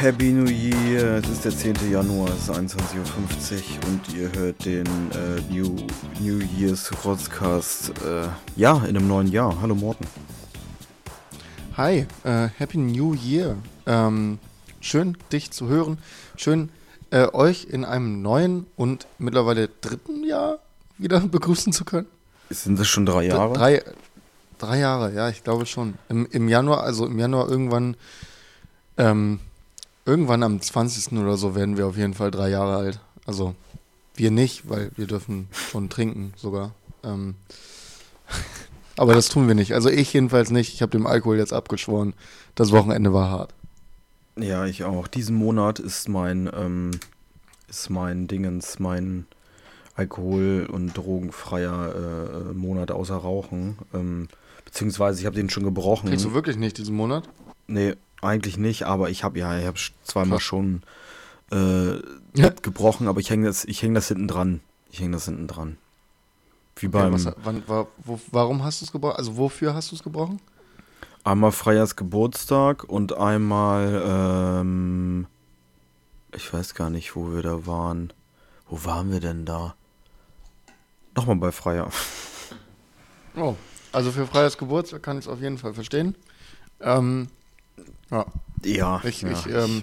Happy New Year, es ist der 10. Januar, es ist 21.50 Uhr und ihr hört den äh, New, New Year's Rotzcast, äh, ja, in einem neuen Jahr. Hallo Morten. Hi, äh, Happy New Year. Ähm, schön, dich zu hören. Schön, äh, euch in einem neuen und mittlerweile dritten Jahr wieder begrüßen zu können. Sind das schon drei Jahre? Drei, drei Jahre, ja, ich glaube schon. Im, Im Januar, also im Januar irgendwann, ähm, irgendwann am 20. oder so werden wir auf jeden Fall drei Jahre alt. Also wir nicht, weil wir dürfen schon trinken sogar. Ähm, aber das tun wir nicht. Also ich jedenfalls nicht. Ich habe dem Alkohol jetzt abgeschworen. Das Wochenende war hart. Ja, ich auch. Diesen Monat ist mein, ähm, ist mein Dingens, mein alkohol- und drogenfreier äh, Monat außer Rauchen. Ähm, beziehungsweise ich habe den schon gebrochen. Kriegst du wirklich nicht diesen Monat? Nee, eigentlich nicht, aber ich habe ja, ich habe zweimal Krass. schon äh, ja. gebrochen, aber ich hänge das, ich häng das hinten dran. Ich hänge das hinten dran. Wie beim. Okay, was, wann, war, wo, warum hast du es gebrochen? Also wofür hast du es gebrochen? Einmal Freiers Geburtstag und einmal, ähm, ich weiß gar nicht, wo wir da waren. Wo waren wir denn da? Nochmal bei Freier. Oh, also für Freiers Geburtstag kann ich es auf jeden Fall verstehen. Ähm, ja. Ja. Ich, ja. ich, ähm,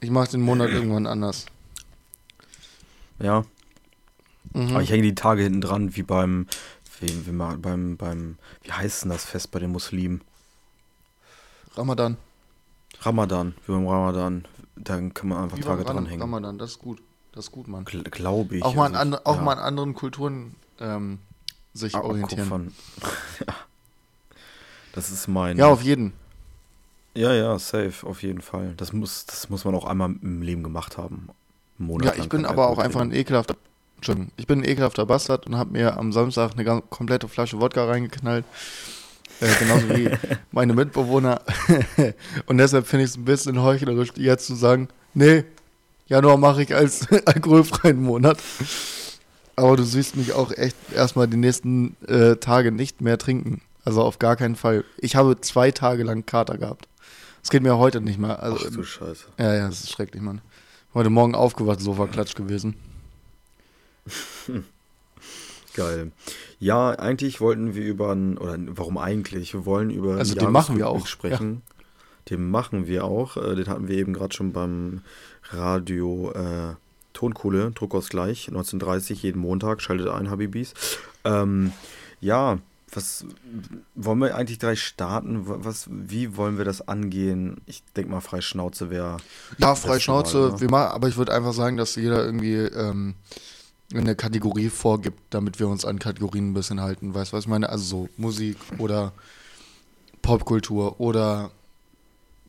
ich mache den Monat irgendwann anders. Ja. Mhm. Aber ich hänge die Tage hinten dran, wie beim, wie, wie beim, beim, wie heißt denn das Fest bei den Muslimen? Ramadan. Ramadan, wie beim Ramadan. Dann kann man einfach wie Tage dranhängen. Ramadan, das ist gut. Das ist gut, Mann. Glaube ich. Auch mal, also, an, auch ja. mal an anderen Kulturen ähm, sich orientieren. ja. Das ist mein. Ja, auf jeden. Ja, ja, safe, auf jeden Fall. Das muss, das muss man auch einmal im Leben gemacht haben. Monat ja, ich bin aber auch einfach ein ekelhafter. Entschuldigung, ich bin ein ekelhafter Bastard und habe mir am Samstag eine komplette Flasche Wodka reingeknallt. Äh, genauso wie meine Mitbewohner. und deshalb finde ich es ein bisschen heuchlerisch, jetzt zu sagen, nee, Januar mache ich als alkoholfreien Monat. Aber du siehst mich auch echt erstmal die nächsten äh, Tage nicht mehr trinken. Also auf gar keinen Fall. Ich habe zwei Tage lang Kater gehabt. Das geht mir heute nicht mehr. Also, Ach du Scheiße. Ja, ja, das ist schrecklich, Mann. Heute Morgen aufgewacht, Sofa klatsch gewesen. Geil. Ja, eigentlich wollten wir über, oder warum eigentlich? Wir wollen über also den machen wir auch sprechen. Ja. Den machen wir auch. Äh, den hatten wir eben gerade schon beim Radio äh, Tonkohle, Druckausgleich, 1930, jeden Montag, schaltet ein, Habibis. Ähm, ja, was wollen wir eigentlich gleich starten? Was, wie wollen wir das angehen? Ich denke mal, Freischnauze wäre. Ja, Freischnauze, Mal, wie mal, aber ich würde einfach sagen, dass jeder irgendwie ähm, eine Kategorie vorgibt, damit wir uns an Kategorien ein bisschen halten. Weißt du, was ich meine? Also so Musik oder Popkultur oder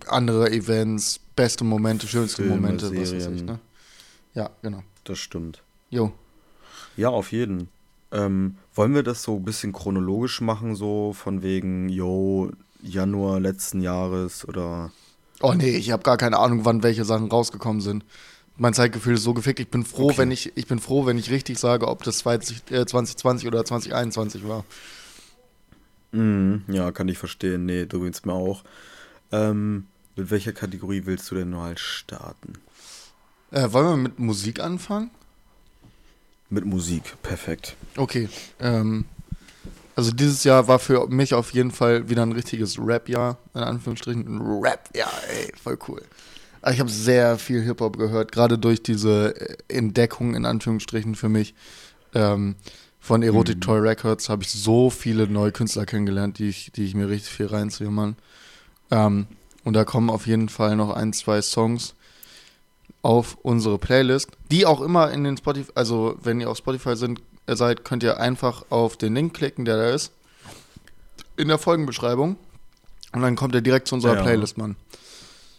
andere Events, beste Momente, schönste Filme, Momente, Serien. was weiß ich, ne? Ja, genau. Das stimmt. Jo. Ja, auf jeden. Ähm, wollen wir das so ein bisschen chronologisch machen, so von wegen, yo, Januar letzten Jahres oder. Oh nee, ich habe gar keine Ahnung, wann welche Sachen rausgekommen sind. Mein Zeitgefühl ist so gefickt. Ich bin froh, okay. wenn ich, ich bin froh, wenn ich richtig sage, ob das 20, äh, 2020 oder 2021 war. Mm, ja, kann ich verstehen. Nee, du willst mir auch. Ähm, mit welcher Kategorie willst du denn mal starten? Äh, wollen wir mit Musik anfangen? Mit Musik, perfekt. Okay. Ähm, also dieses Jahr war für mich auf jeden Fall wieder ein richtiges Rap-Jahr, in Anführungsstrichen. Ein Rap-Jahr, ey, voll cool. Ich habe sehr viel Hip-Hop gehört, gerade durch diese Entdeckung, in Anführungsstrichen für mich, ähm, von Erotic mhm. Toy Records habe ich so viele neue Künstler kennengelernt, die ich, die ich mir richtig viel reinziehe, Mann. Ähm, und da kommen auf jeden Fall noch ein, zwei Songs, auf unsere Playlist, die auch immer in den Spotify, also wenn ihr auf Spotify sind, seid, könnt ihr einfach auf den Link klicken, der da ist, in der Folgenbeschreibung und dann kommt ihr direkt zu unserer ja. Playlist, Mann.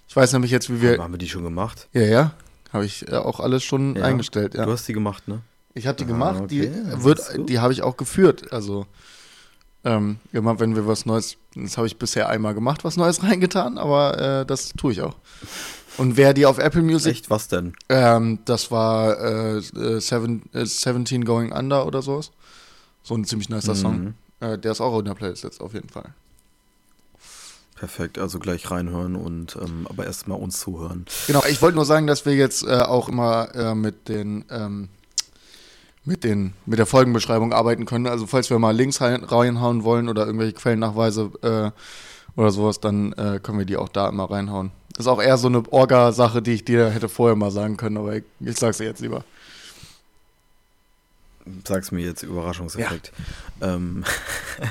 Ich weiß nämlich jetzt, wie wir. Haben wir die schon gemacht? Ja, ja. Habe ich äh, auch alles schon ja. eingestellt, ja. Du hast die gemacht, ne? Ich habe die ah, gemacht, okay. die wird, die habe ich auch geführt. Also ähm, immer wenn wir was Neues, das habe ich bisher einmal gemacht, was Neues reingetan, aber äh, das tue ich auch. Und wer die auf Apple Music. Echt, was denn? Ähm, das war äh, äh Seven, äh, 17 Going Under oder sowas. So ein ziemlich nicer mhm. Song. Äh, der ist auch in der Playlist jetzt auf jeden Fall. Perfekt, also gleich reinhören und ähm, aber erstmal uns zuhören. Genau, ich wollte nur sagen, dass wir jetzt äh, auch immer äh, mit den ähm, mit den mit der Folgenbeschreibung arbeiten können. Also falls wir mal Links rein, reinhauen wollen oder irgendwelche Quellennachweise äh, oder sowas, dann äh, können wir die auch da immer reinhauen. Das ist auch eher so eine Orga-Sache, die ich dir hätte vorher mal sagen können, aber ich, ich sag's dir jetzt lieber. Sag's mir jetzt, Überraschungseffekt. Ja. Ähm,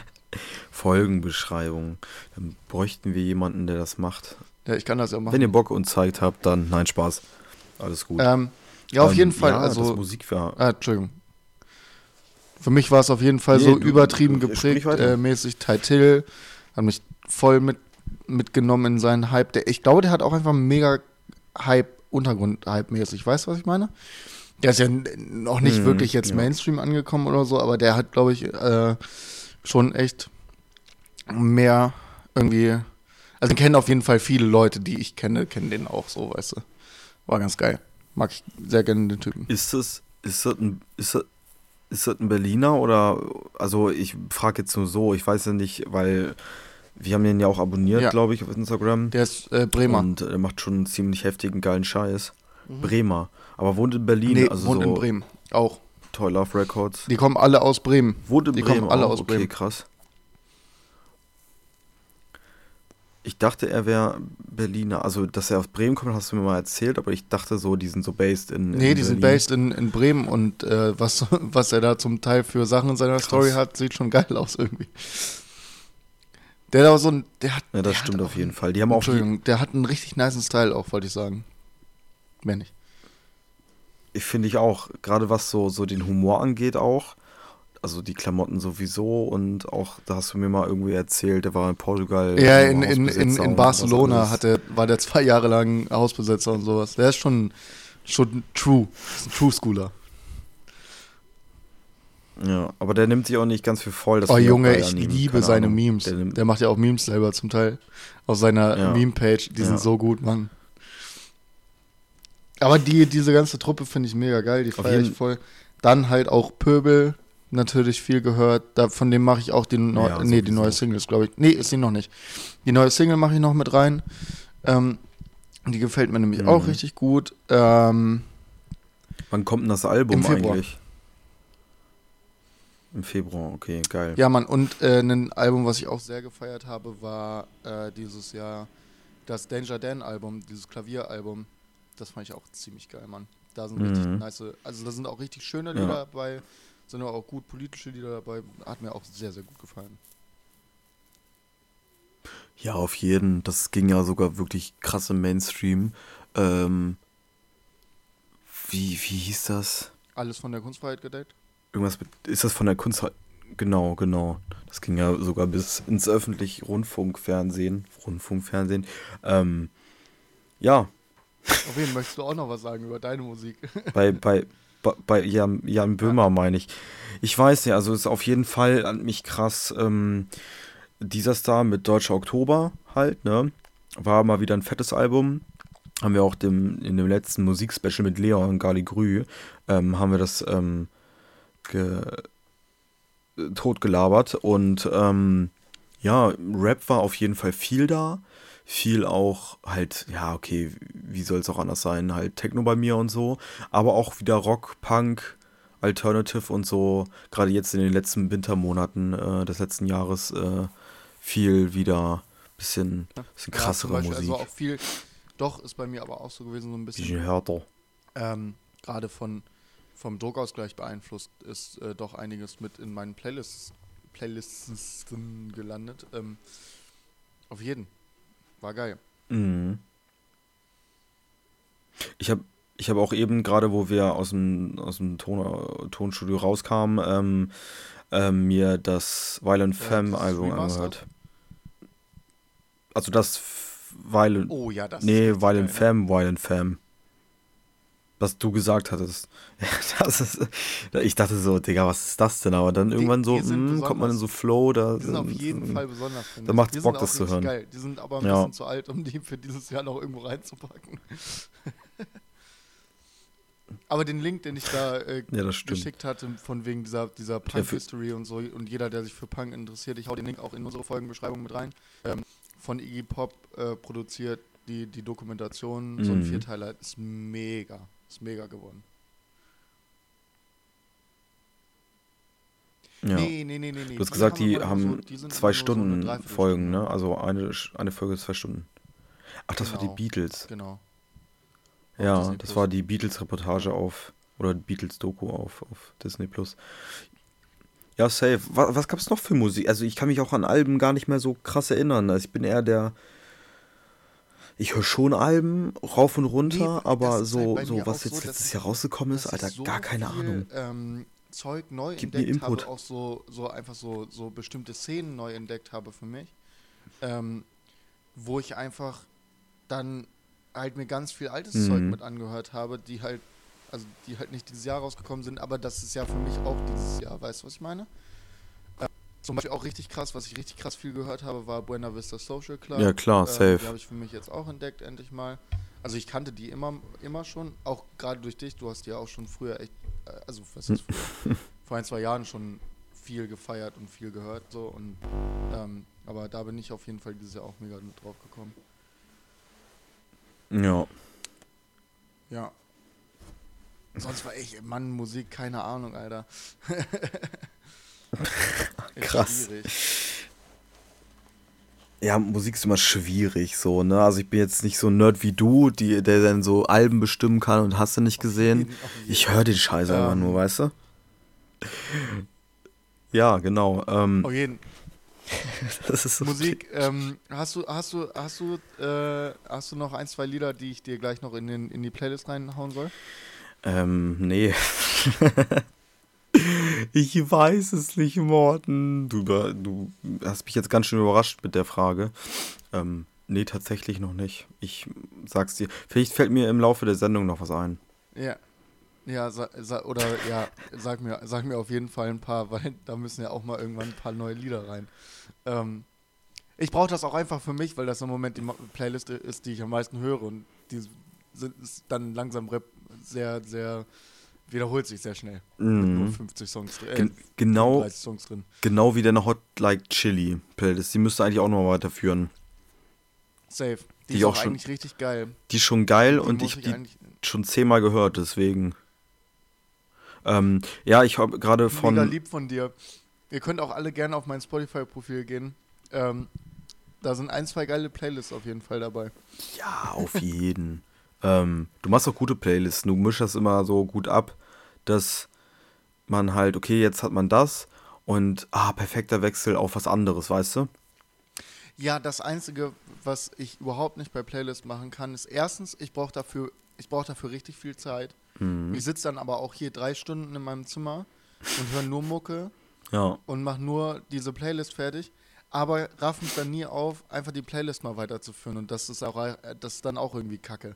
Folgenbeschreibung. Dann bräuchten wir jemanden, der das macht. Ja, ich kann das ja machen. Wenn ihr Bock und Zeit habt, dann nein, Spaß. Alles gut. Ähm, ja, auf Ähm, jeden Fall. Ja, also, das Musik war. Ah, Entschuldigung. Für mich war es auf jeden Fall Nee, so du- übertrieben du- geprägt, äh, mäßig Tai Till. Hat mich voll mit, mitgenommen in seinen Hype. Der, ich glaube, der hat auch einfach mega Hype, Untergrund-Hype mäßig. Weißt du, was ich meine? Der ist ja noch nicht Mhm, wirklich jetzt ja. Mainstream angekommen oder so, aber der hat, glaube ich, äh, schon echt mehr irgendwie. Also den kennen auf jeden Fall viele Leute, die ich kenne, kennen den auch so, weißt du. War ganz geil. Mag ich sehr gerne den Typen. Ist das, ist das ein, ist das, ist das ein Berliner oder, also ich frage jetzt nur so, ich weiß ja nicht, weil wir haben den ja auch abonniert, Ja. glaube ich, auf Instagram. Der ist äh, Bremer. Und er macht schon einen ziemlich heftigen, geilen Scheiß. Bremer. Aber wohnt in Berlin, Mhm. nee, also wohnt so in Bremen. Auch. Toy Love Records. Die kommen alle aus Bremen. Wohnt in die Bremen kommen alle auch? aus okay, Bremen. krass. Ich dachte, er wäre Berliner. Also, dass er aus Bremen kommt, hast du mir mal erzählt, aber ich dachte so, die sind so based in. Nee, in die sind Berlin. based in, in Bremen und äh, was, was er da zum Teil für Sachen in seiner Story hat, sieht schon geil aus irgendwie. Der hat auch so ein. Der hat, Ja, das stimmt auf jeden einen- Fall. Die haben auch. Entschuldigung, der hat einen richtig niceen Style auch, wollte ich sagen. Mehr nicht. Ich finde ich auch, gerade was so, so den Humor angeht, auch. Also die Klamotten sowieso und auch, da hast du mir mal irgendwie erzählt, der war in Portugal. Ja, in, in, in, in Barcelona was hat er, war der zwei Jahre lang Hausbesetzer und sowas. Der ist schon, schon true. Ist ein True Schooler. Ja, aber der nimmt sich auch nicht ganz viel voll. das Oh Junge, ich ihm. liebe Keine seine Ahnung. Memes. Der Der, macht ja auch Memes selber zum Teil. Auf seiner Ja. Meme-Page. Die Ja. sind so gut, Mann. Aber die, diese ganze Truppe finde ich mega geil. Die feiere ich voll. Dann halt auch Pöbel. Natürlich viel gehört. Da, von dem mache ich auch die, neu, Ja, nee, die neue Single, glaube ich. Nee, ist sie noch nicht. Die neue Single mache ich noch mit rein. Ähm, die gefällt mir nämlich Mhm. auch richtig gut. Ähm, wann kommt denn das Album eigentlich? Im Februar, okay, geil. Ja, Mann, und äh, ein Album, was ich auch sehr gefeiert habe, war äh, dieses Jahr das Danger Dan Album, dieses Klavieralbum. Das fand ich auch ziemlich geil, Mann. Da sind richtig Mhm. nice, also da sind auch richtig schöne Ja. Lieder dabei, sind aber auch gut politische Lieder dabei. Hat mir auch sehr, sehr gut gefallen. Ja, auf jeden. Das ging ja sogar wirklich krass im Mainstream. Ähm, wie, wie hieß das? Alles von der Kunstfreiheit gedeckt? Irgendwas mit, ist das von der Kunst? Genau, genau. Das ging ja sogar bis ins öffentliche Rundfunkfernsehen. Rundfunkfernsehen. Ähm, ja, Auf jeden möchtest du auch noch was sagen über deine Musik? bei, bei, bei, bei Jan, Jan Böhmer meine ich. Ich weiß ja, also ist auf jeden Fall an mich krass. Ähm, dieser Star mit Deutscher Oktober halt, ne? War mal wieder ein fettes Album. Haben wir auch dem, in dem letzten Musikspecial mit Leon Gali Grü, ähm, haben wir das ähm, ge, totgelabert. Und ähm, ja, Rap war auf jeden Fall viel da. Viel auch halt, ja, okay, wie soll es auch anders sein? Halt Techno bei mir und so. Aber auch wieder Rock, Punk, Alternative und so. Gerade jetzt in den letzten Wintermonaten äh, des letzten Jahres äh, viel wieder bisschen, bisschen Ja, krassere Beispiel, Musik. Also auch viel, doch, ist bei mir aber auch so gewesen, so ein bisschen. bisschen härter. ähm, gerade von vom Druckausgleich beeinflusst ist äh, doch einiges mit in meinen Playlists Playlists gelandet. Ähm, auf jeden. War geil. Mhm. Ich habe ich hab auch eben, gerade wo wir aus dem, aus dem Ton, Tonstudio rauskamen, ähm, ähm, mir das Violent Ja, Femme Album angehört. Also das Violent. Oh ja, das nee, Violent geil, ne? Femme, Violent Femme. Was du gesagt hattest. Ist, ich dachte so, Digga, was ist das denn? Aber dann irgendwann so, sind hm, kommt man in so Flow. Da, Die sind auf jeden Fall besonders. Da macht's Die Bock, das zu hören. Geil. Die sind aber ein Ja. bisschen zu alt, um die für dieses Jahr noch irgendwo reinzupacken. aber den Link, den ich da äh, Ja, geschickt hatte, von wegen dieser, dieser Punk-History und so, und jeder, der sich für Punk interessiert, ich hau den Link auch in unsere Folgenbeschreibung mit rein. Ähm, von Iggy Pop äh, produziert, die, die Dokumentation, so ein Mhm. Vierteiler, ist mega. Ist mega geworden. Ja. Nee, nee, nee, nee, nee. Du hast gesagt, die nur haben so- die zwei nur so eine Stunden Dreiviertelstunde. Folgen, ne? Also eine, eine Folge zwei Stunden. Ach, das war Genau. die Beatles. Genau. Auf Ja, Disney das Plus. war die Beatles-Reportage auf, oder Beatles-Doku auf, auf Disney Plus. Ja, safe. Was, was gab es noch für Musik? Also ich kann mich auch an Alben gar nicht mehr so krass erinnern. Also ich bin eher der. Ich höre schon Alben rauf und runter, Nee, aber ist halt so, so was jetzt so, letztes Jahr rausgekommen ist, Alter, so gar keine viel, Ahnung. Ähm, Zeug neu Gib mir entdeckt Input. habe, auch so, so einfach so, so bestimmte Szenen neu entdeckt habe für mich, ähm, wo ich einfach dann halt mir ganz viel altes Mhm. Zeug mit angehört habe, die halt, also die halt nicht dieses Jahr rausgekommen sind, aber das ist ja für mich auch dieses Jahr, weißt du, was ich meine? Äh, zum Beispiel auch richtig krass, was ich richtig krass viel gehört habe, war Buena Vista Social Club. Ja, klar, Ähm, safe. Die habe ich für mich jetzt auch entdeckt, endlich mal. Also ich kannte die immer, immer schon, auch gerade durch dich. Du hast die ja auch schon früher echt, äh, also was ist früher? vor ein, zwei Jahren schon viel gefeiert und viel gehört so und ähm, aber da bin ich auf jeden Fall dieses Jahr auch mega mit drauf gekommen. Ja. Ja. Sonst war ich, Mann, Musik, keine Ahnung, Alter. Krass. Ja, Musik ist immer schwierig, so, ne? Also ich bin jetzt nicht so ein Nerd wie du, die, der dann so Alben bestimmen kann und hast du nicht gesehen. Ich höre den Scheiß einfach Ähm. nur, weißt du? Ja, genau. Ähm, Auf jeden das ist so Musik, ähm, hast du, hast du, hast du, äh, hast du noch ein, zwei Lieder, die ich dir gleich noch in, den, in die Playlist reinhauen soll? Ähm, nee. ich weiß es nicht, Morten. Du, über- du hast mich jetzt ganz schön überrascht mit der Frage. Ähm, nee, tatsächlich noch nicht. Ich sag's dir. Vielleicht fällt mir im Laufe der Sendung noch was ein. Ja. Ja, sa, sa, oder ja, sag mir, sag mir auf jeden Fall ein paar, weil da müssen ja auch mal irgendwann ein paar neue Lieder rein. Ähm, ich brauche das auch einfach für mich, weil das im Moment die Playlist ist, die ich am meisten höre und die sind ist dann langsam rep sehr, sehr wiederholt sich sehr schnell. Mit nur Mhm. 50 Songs drin. Äh, Gen genau, 30 Songs drin. genau wie deine Hot Like Chili Playlist. Die müsste eigentlich auch noch weiterführen. Safe. Die, Die ist auch schon- eigentlich richtig geil. Die ist schon geil Die und muss ich die schon zehnmal gehört, deswegen. Ähm, ja, ich habe gerade mega von. lieb von dir. Ihr könnt auch alle gerne auf mein Spotify-Profil gehen. Ähm, da sind ein, zwei geile Playlists auf jeden Fall dabei. Ja, auf jeden. ähm, du machst auch gute Playlisten. Du mischst das immer so gut ab, dass man halt, okay, jetzt hat man das und ah, perfekter Wechsel auf was anderes, weißt du? Ja, das Einzige, was ich überhaupt nicht bei Playlists machen kann, ist erstens, ich brauche dafür, ich brauche dafür richtig viel Zeit. Mhm. Ich sitze dann aber auch hier drei Stunden in meinem Zimmer und höre nur Mucke Ja, und mache nur diese Playlist fertig. Aber raff mich dann nie auf, einfach die Playlist mal weiterzuführen. Und das ist auch äh, das ist dann auch irgendwie Kacke.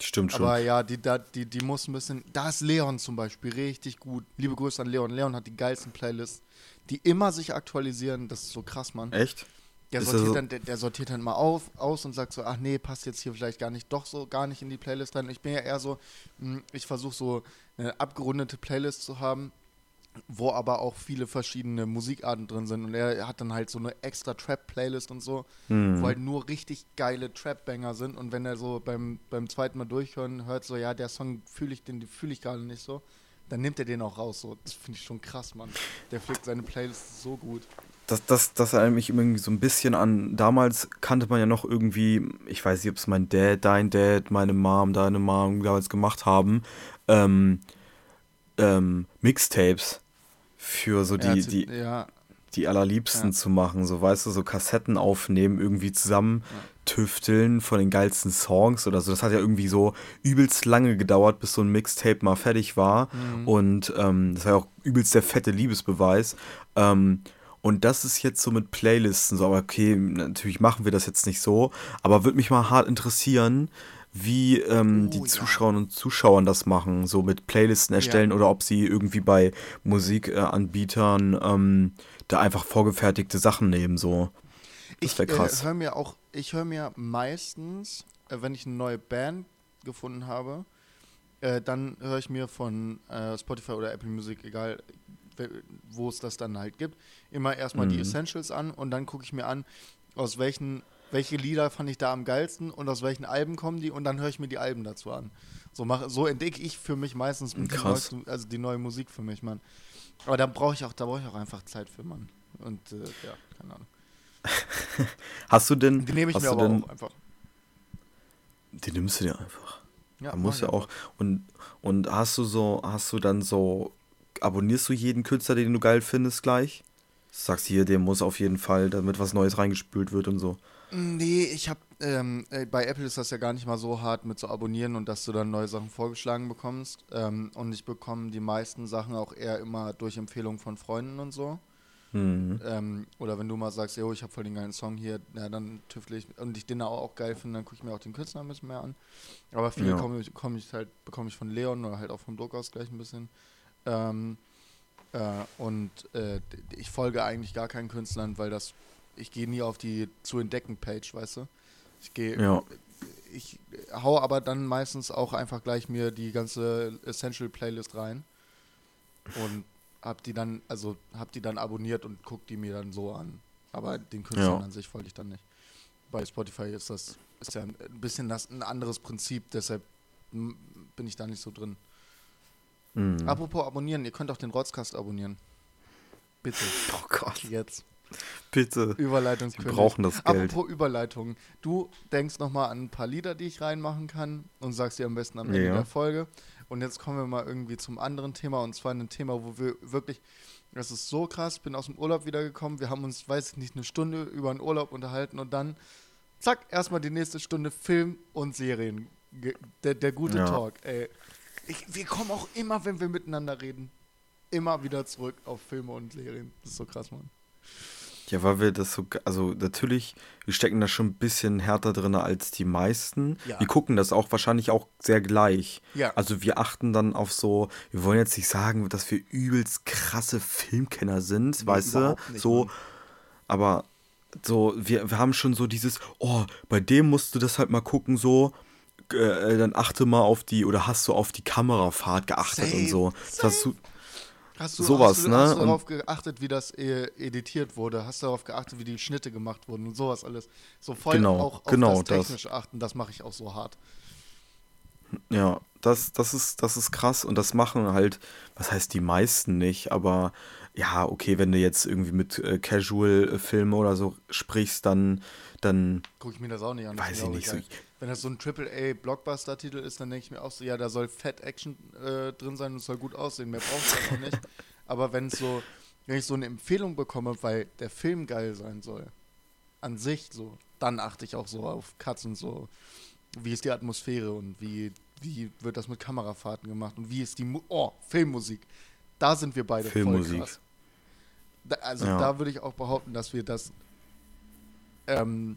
Stimmt schon. Aber ja, die, die, die muss ein bisschen. Da ist Leon zum Beispiel richtig gut. Liebe Grüße an Leon. Leon hat die geilsten Playlists, die immer sich aktualisieren. Das ist so krass, Mann. Echt? Der Ist sortiert, so- dann, der, der sortiert dann mal auf, aus und sagt so, ach nee, passt jetzt hier vielleicht gar nicht, doch so gar nicht in die Playlist rein. Ich bin ja eher so, mh, ich versuche so eine abgerundete Playlist zu haben, wo aber auch viele verschiedene Musikarten drin sind. Und er hat dann halt so eine extra Trap-Playlist und so, Mhm. wo halt nur richtig geile Trap-Banger sind. Und wenn er so beim, beim zweiten Mal durchhören hört, so, ja, der Song fühle ich, den fühle ich gerade nicht so, dann nimmt er den auch raus. So. Das finde ich schon krass, Mann. Der pflegt seine Playlist so gut. Das, das, das erinnert mich irgendwie so ein bisschen an, damals kannte man ja noch irgendwie, ich weiß nicht, ob es mein Dad, dein Dad, meine Mom, deine Mom damals gemacht haben, ähm, ähm, Mixtapes für so die, hat- die, ja, die allerliebsten Ja. zu machen, so weißt du, so Kassetten aufnehmen, irgendwie zusammen tüfteln von den geilsten Songs oder so. Das hat ja irgendwie so übelst lange gedauert, bis so ein Mixtape mal fertig war. Mhm. Und ähm, das war ja auch übelst der fette Liebesbeweis. Ähm, und das ist jetzt so mit Playlisten so, aber okay, natürlich machen wir das jetzt nicht so, aber würde mich mal hart interessieren, wie ähm, Oh, die ja. Zuschauerinnen und Zuschauer das machen, so mit Playlisten erstellen oder ob sie irgendwie bei Musikanbietern ähm, da einfach vorgefertigte Sachen nehmen, so. Das ich wäre krass. Äh, höre mir auch, ich höre mir meistens, äh, wenn ich eine neue Band gefunden habe, äh, dann höre ich mir von äh, Spotify oder Apple Music, egal wo es das dann halt gibt, immer erstmal die Mhm. Essentials an und dann gucke ich mir an, aus welchen welche Lieder fand ich da am geilsten und aus welchen Alben kommen die und dann höre ich mir die Alben dazu an. So, mach, so entdecke ich für mich meistens die, Krass. neuesten, also die neue Musik für mich, Mann. Aber da brauche ich auch, da brauche ich auch einfach Zeit für, Mann. Und äh, ja, keine Ahnung. Hast du denn. Die nehme ich mir aber denn, auch einfach. Die nimmst du dir einfach. Ja, Man muss ja auch. Und, und hast du so, hast du dann so, abonnierst du jeden Künstler, den du geil findest, gleich? Sagst hier, der muss auf jeden Fall, damit was Neues reingespült wird und so. Nee, ich habe ähm, äh, bei Apple ist das ja gar nicht mal so hart mit so abonnieren und dass du dann neue Sachen vorgeschlagen bekommst. Ähm, und ich bekomme die meisten Sachen auch eher immer durch Empfehlungen von Freunden und so. Hm. Ähm, oder wenn du mal sagst, yo, ich habe voll den geilen Song hier, ja, dann tüftle ich und ich den auch, auch geil finde, dann gucke ich mir auch den Künstler ein bisschen mehr an. Aber viel Ja. komme ich, komm ich halt, bekomme ich von Leon oder halt auch vom Druckhaus gleich ein bisschen. Ähm, äh, und äh, ich folge eigentlich gar keinen Künstlern, weil das, ich gehe nie auf die zu entdecken Page, weißt du? Ich gehe, Ja. ich hau aber dann meistens auch einfach gleich mir die ganze Essential Playlist rein und hab die dann, also hab die dann abonniert und guck die mir dann so an. Aber den Künstlern Ja. an sich folge ich dann nicht. Bei Spotify ist das ist ja ein bisschen das, ein anderes Prinzip, deshalb bin ich da nicht so drin. Hm. Apropos abonnieren, ihr könnt auch den Rotzcast abonnieren. Bitte, Oh Gott, jetzt. Bitte. Überleitungskönig. brauchen das Geld. Apropos Überleitung. Du denkst nochmal an ein paar Lieder, die ich reinmachen kann und sagst dir am besten am Ende Ja. der Folge. Und jetzt kommen wir mal irgendwie zum anderen Thema und zwar ein Thema, wo wir wirklich, das ist so krass, ich bin aus dem Urlaub wiedergekommen, wir haben uns, weiß ich nicht, eine Stunde über den Urlaub unterhalten und dann, zack, erstmal die nächste Stunde Film und Serien. Der, der gute Ja. Talk, ey. Ich, wir kommen auch immer, wenn wir miteinander reden, immer wieder zurück auf Filme und Serien. Das ist so krass, Mann. Ja, weil wir das so, also natürlich, wir stecken da schon ein bisschen härter drin als die meisten. Ja. Wir gucken das auch wahrscheinlich auch sehr gleich. Ja. Also wir achten dann auf so, wir wollen jetzt nicht sagen, dass wir übelst krasse Filmkenner sind, Nee, weißt du? nicht, So, Mann. aber so, wir, wir haben schon so dieses, oh, bei dem musst du das halt mal gucken, so, äh, dann achte mal auf die, oder hast du auf die Kamerafahrt geachtet Safe, und so. Das hast du, Hast du, Sowas, hast du, ne? Hast du darauf geachtet, wie das äh, editiert wurde? Hast du darauf geachtet, wie die Schnitte gemacht wurden und sowas alles? So voll Genau, auch auf genau das. Technische achten, das mache ich auch so hart. Ja, das, das, ist, das ist krass und das machen halt, was heißt die meisten nicht, aber ja, okay, wenn du jetzt irgendwie mit äh, Casual-Filme oder so sprichst, dann, dann Gucke ich mir das auch nicht an. weiß ich nicht so. Wenn das so ein AAA-Blockbuster-Titel ist, dann denke ich mir auch so, ja, da soll Fett Action äh, drin sein und es soll gut aussehen. Mehr braucht es auch nicht. Aber wenn es so, wenn ich so eine Empfehlung bekomme, weil der Film geil sein soll, an sich so, dann achte ich auch so auf Cuts und so. Wie ist die Atmosphäre und wie, wie wird das mit Kamerafahrten gemacht und wie ist die Mu Oh, Filmmusik. Da sind wir beide Filmmusik. voll krass. Da, also Ja. da würde ich auch behaupten, dass wir das ähm,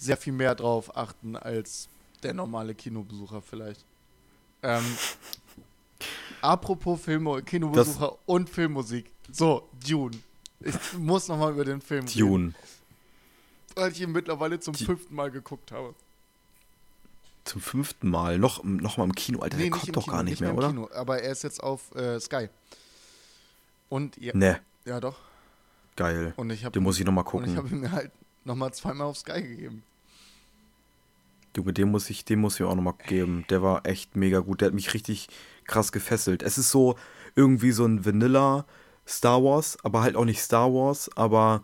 sehr viel mehr drauf achten als der normale Kinobesucher vielleicht. Ähm, apropos Filme, Kinobesucher und Filmmusik. So, Dune. Ich muss nochmal über den Film reden, Dune. weil ich ihn mittlerweile zum Die- fünften Mal geguckt habe. Zum fünften Mal. Noch, noch mal im Kino, Alter, der nicht kommt doch Kino, gar nicht mehr, im oder? Kino, aber er ist jetzt auf äh, Sky. Und ja, Ne, ja doch. geil. Und ich habe Den muss ich noch mal und ich gucken. habe ihn mir halt nochmal zweimal auf Sky gegeben. Junge, den muss ich, den muss ich mir auch noch mal geben. Der war echt mega gut. Der hat mich richtig krass gefesselt. Es ist so irgendwie so ein Vanilla Star Wars, aber halt auch nicht Star Wars, aber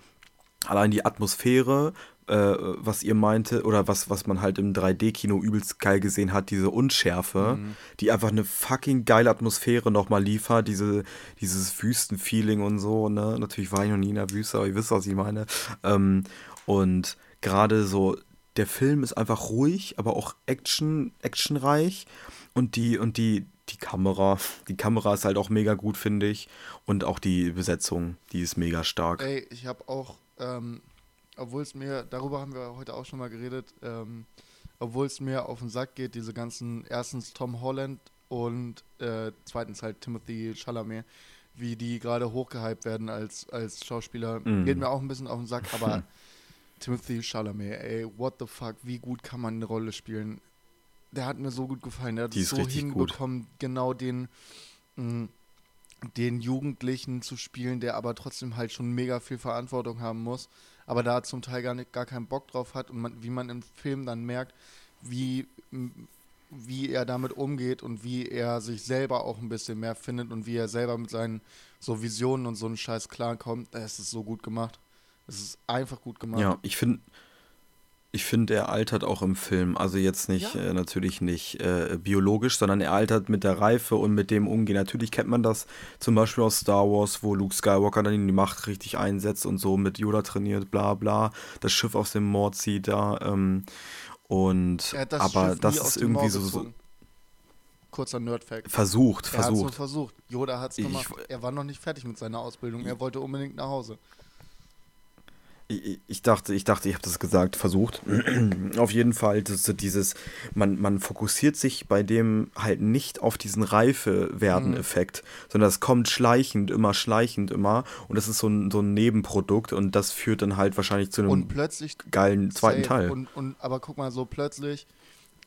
allein die Atmosphäre, äh, was ihr meinte, oder was, was man halt im 3D-Kino übelst geil gesehen hat, diese Unschärfe, die einfach eine fucking geile Atmosphäre nochmal liefert, diese, dieses Wüstenfeeling und so, ne? Natürlich war ich noch nie in der Wüste, aber ihr wisst, was ich meine. Ähm, und gerade so, der Film ist einfach ruhig, aber auch Action, actionreich. Und die, und die, die Kamera, die Kamera ist halt auch mega gut, finde ich. Und auch die Besetzung, die ist mega stark. Ey, ich habe auch, ähm, obwohl es mir, darüber haben wir heute auch schon mal geredet, ähm, obwohl es mir auf den Sack geht, diese ganzen, erstens Tom Holland und äh, zweitens halt Timothy Chalamet, wie die gerade hochgehypt werden als, als Schauspieler, Mhm. geht mir auch ein bisschen auf den Sack, aber Timothy Chalamet, ey, what the fuck, wie gut kann man eine Rolle spielen? Der hat mir so gut gefallen, der hat es so richtig gut. hinbekommen, genau den, mh, den Jugendlichen zu spielen, der aber trotzdem halt schon mega viel Verantwortung haben muss, aber da zum Teil gar, nicht, gar keinen Bock drauf hat und man, wie man im Film dann merkt, wie, wie er damit umgeht und wie er sich selber auch ein bisschen mehr findet und wie er selber mit seinen so Visionen und so einen Scheiß klarkommt, es ist so gut gemacht. Es ist einfach gut gemacht. Ja, ich finde, ich finde, er altert auch im Film. Also jetzt nicht, ja. äh, natürlich nicht äh, biologisch, sondern er altert mit der Reife und mit dem Umgehen. Natürlich kennt man das zum Beispiel aus Star Wars, wo Luke Skywalker dann in die Macht richtig einsetzt und so mit Yoda trainiert, bla bla, das Schiff aus dem Mord zieht da. Ähm, und das aber Schiff das ist irgendwie so, so, Kurzer Nerd-Fact. Versucht, er versucht. versucht. Yoda hat es gemacht. er war noch nicht fertig mit seiner Ausbildung. Er wollte unbedingt nach Hause. Ich, ich dachte, ich dachte, ich habe das gesagt, versucht. auf jeden Fall, das dieses, man, man fokussiert sich bei dem halt nicht auf diesen Reife-Werden-Effekt, mhm. sondern das kommt schleichend, immer schleichend, immer. Und das ist so ein, so ein Nebenprodukt und das führt dann halt wahrscheinlich zu einem geilen zweiten safe. Teil. Und, und, aber guck mal, so plötzlich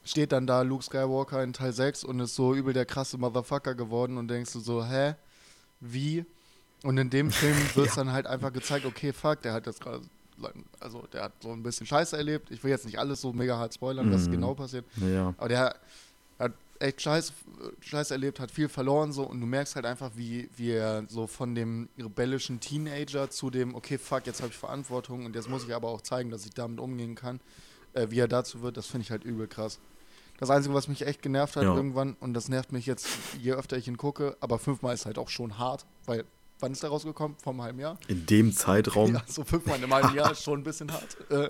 steht dann da Luke Skywalker in Teil 6 und ist so übel der krasse Motherfucker geworden und denkst du so, hä? Wie? Und in dem Film wird es ja. dann halt einfach gezeigt, okay, fuck, der hat jetzt gerade, also der hat so ein bisschen Scheiße erlebt. Ich will jetzt nicht alles so mega hart spoilern, mhm. was genau passiert. Ja. Aber der hat echt Scheiß, Scheiß erlebt, hat viel verloren so und du merkst halt einfach, wie, wie er so von dem rebellischen Teenager zu dem, okay, fuck, jetzt habe ich Verantwortung und jetzt muss ich aber auch zeigen, dass ich damit umgehen kann, äh, wie er dazu wird, das finde ich halt übel krass. Das Einzige, was mich echt genervt hat ja. irgendwann, und das nervt mich jetzt, je öfter ich ihn gucke, aber fünfmal ist halt auch schon hart, weil Wann ist der rausgekommen? Vor einem halben Jahr? In dem Zeitraum? Ja, so fünfmal in einem halben Jahr ist schon ein bisschen hart. Äh,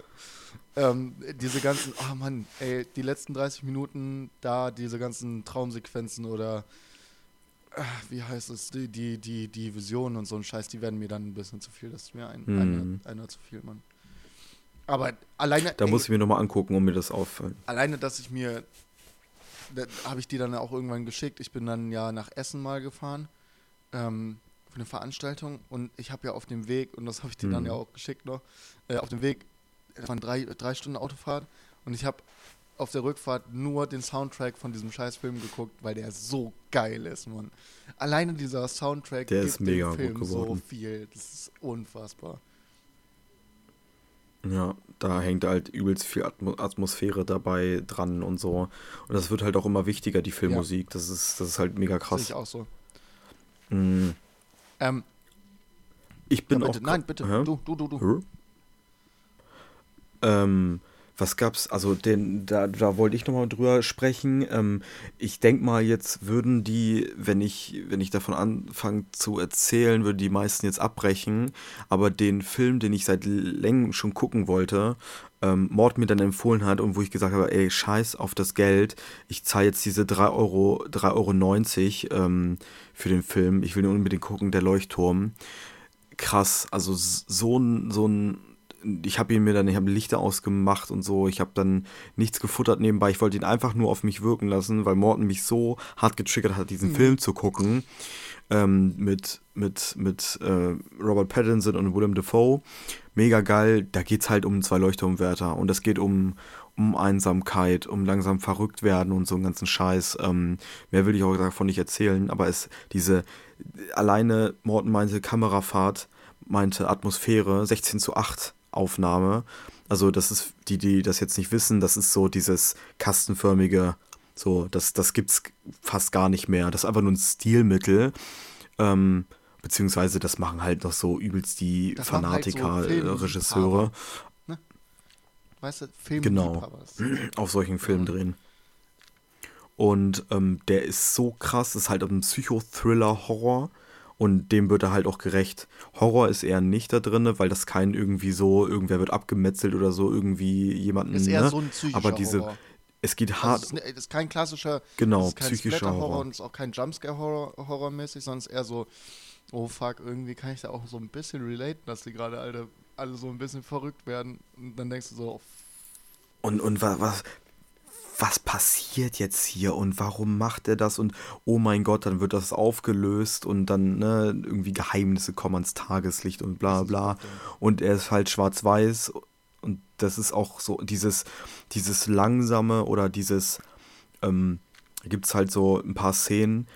ähm, diese ganzen, oh Mann, ey, die letzten 30 Minuten da, diese ganzen Traumsequenzen oder äh, wie heißt es, die, die, die, die Visionen und so ein Scheiß, die werden mir dann ein bisschen zu viel. Das ist mir ein, mhm. einer, einer zu viel, Mann. Aber alleine. Da ey, muss ich mir nochmal angucken, um mir das auffallen. Alleine, dass ich mir. Da habe ich die dann auch irgendwann geschickt. Ich bin dann ja nach Essen mal gefahren. Ähm, für eine Veranstaltung und ich habe ja auf dem Weg, und das habe ich dir mhm. dann ja auch geschickt noch, äh, auf dem Weg, das waren drei, drei Stunden Autofahrt und ich habe auf der Rückfahrt nur den Soundtrack von diesem Scheißfilm geguckt, weil der so geil ist, Mann. Alleine dieser Soundtrack der gibt ist mega dem Film so viel. Das ist unfassbar. Ja, da hängt halt übelst viel Atmosphäre dabei dran und so. Und das wird halt auch immer wichtiger, die Filmmusik. Ja. Das, ist, das ist halt mega krass. Sehe ich auch so. Mhm. Ähm, ich bin ja, bitte, auch. Nein, bitte. Hä? Du, du, du, du. Ähm, was gab's? Also, den, da, da wollte ich nochmal drüber sprechen. Ähm, ich denke mal, jetzt würden die, wenn ich, wenn ich davon anfange zu erzählen, würden die meisten jetzt abbrechen. Aber den Film, den ich seit längen schon gucken wollte, ähm, Mord mir dann empfohlen hat und wo ich gesagt habe, ey, scheiß auf das Geld, ich zahle jetzt diese 3,90 Euro, 3,90 Euro ähm, für den Film, ich will unbedingt gucken, der Leuchtturm. Krass, also so ein, so ein, ich habe ihn mir dann, ich habe Lichter ausgemacht und so, ich habe dann nichts gefuttert nebenbei, ich wollte ihn einfach nur auf mich wirken lassen, weil Morten mich so hart getriggert hat, diesen mhm. Film zu gucken. Ähm, mit mit, mit äh, Robert Pattinson und Willem Dafoe mega geil. Da geht es halt um zwei Leuchtturmwärter und es geht um, um Einsamkeit, um langsam verrückt werden und so einen ganzen Scheiß. Ähm, mehr will ich auch davon nicht erzählen, aber es diese alleine Morten meinte Kamerafahrt, meinte Atmosphäre 16 zu 8 Aufnahme. Also das ist, die, die das jetzt nicht wissen, das ist so dieses kastenförmige, so, das, das gibt's fast gar nicht mehr. Das ist einfach nur ein Stilmittel. Ähm, Beziehungsweise das machen halt noch so übelst die das Fanatiker, halt so Regisseure. Ne? Weißt du, Film Genau. Auf solchen Filmen ja. drehen. Und ähm, der ist so krass, ist halt ein Psychothriller-Horror. Und dem wird er halt auch gerecht. Horror ist eher nicht da drin, weil das kein irgendwie so, irgendwer wird abgemetzelt oder so, irgendwie jemanden. Ist eher ne? so ein psychischer Aber diese, Horror. es geht hart. Also es ist kein klassischer, genau, ist kein psychischer Horror. und es ist auch kein Jumpscare-Horror-mäßig, sondern es ist eher so oh fuck, irgendwie kann ich da auch so ein bisschen relaten, dass die gerade alle, alle so ein bisschen verrückt werden. Und dann denkst du so, oh, und, und was, was, was passiert jetzt hier und warum macht er das und oh mein Gott, dann wird das aufgelöst und dann ne, irgendwie Geheimnisse kommen ans Tageslicht und bla bla. Und er ist halt schwarz-weiß und das ist auch so dieses, dieses langsame oder dieses, ähm, gibt es halt so ein paar Szenen,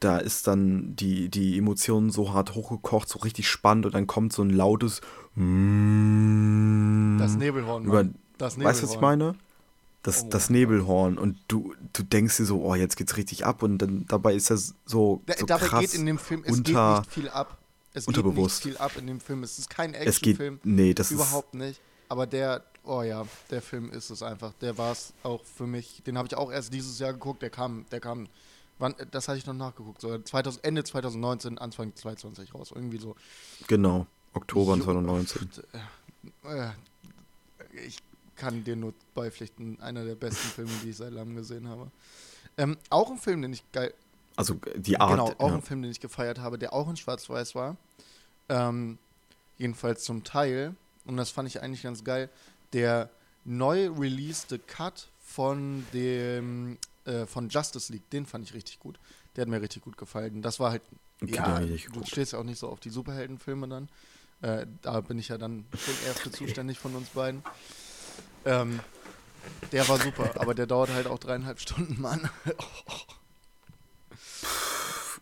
da ist dann die, die Emotion so hart hochgekocht, so richtig spannend und dann kommt so ein lautes Das Nebelhorn. über. Das weißt du, was ich meine? Das, Oh das Nebelhorn und du, du denkst dir so, oh, jetzt geht's richtig ab und dann dabei ist das so, Da, so dabei krass geht in dem Film, es unter- geht nicht viel ab. Es geht nicht unterbewusst. viel ab in dem Film. Es ist kein Actionfilm. nee, das Überhaupt nicht. Aber der, oh ja, der Film ist es einfach. Der war es auch für mich. Den habe ich auch erst dieses Jahr geguckt. Der kam, der kam, wann, das hatte ich noch nachgeguckt. So 2000, Ende 2019, Anfang 2020 raus. Irgendwie so. ist, genau, Oktober Jo. 2019. Äh, ich kann dir nur beipflichten. Einer der besten Filme, die ich seit langem gesehen habe. Ähm, auch ein Film, den ich geil, Also die Art, Genau, auch ja. ein Film, den ich gefeiert habe, der auch in Schwarz-Weiß war. Ähm, jedenfalls zum Teil. Und das fand ich eigentlich ganz geil. Der neu releaste Cut von dem äh, von Justice League, den fand ich richtig gut. Der hat mir richtig gut gefallen. Das war halt, Okay, ja, du stehst ja auch nicht so auf die Superheldenfilme dann. Äh, da bin ich ja dann schon für zuständig von uns beiden. Ähm, der war super, aber der dauert halt auch dreieinhalb Stunden, Mann.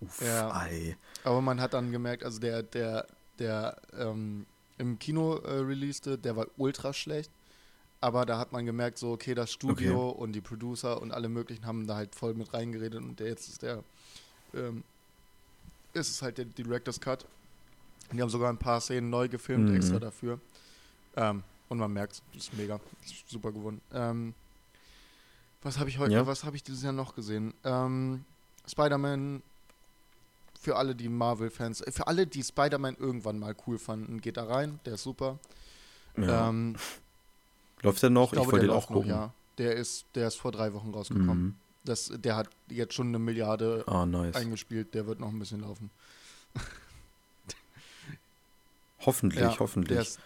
Uff, Ja. ei. Aber man hat dann gemerkt, also der, der, der ähm, im Kino äh, releaste, der war ultra schlecht. Aber da hat man gemerkt, so, okay, das Studio und die Producer und alle möglichen haben da halt voll mit reingeredet und der jetzt ist der, ähm, ist es halt der Director's Cut. Die haben sogar ein paar Szenen neu gefilmt, Mhm. extra dafür. Ähm, und man merkt, das ist mega, ist super gewonnen. Ähm, was habe ich heute, Ja. was habe ich dieses Jahr noch gesehen? Ähm, Spider-Man für alle, die Marvel-Fans, äh, für alle, die Spider-Man irgendwann mal cool fanden, geht da rein, der ist super. Ja. Ähm, Läuft der noch? Ich, glaube, wollte der den auch läuft noch, gucken. ja. Der ist, der ist vor drei Wochen rausgekommen. Mhm. Das, der hat jetzt schon eine Milliarde Ah, nice. eingespielt, der wird noch ein bisschen laufen. Hoffentlich, Ja, hoffentlich. Der ist,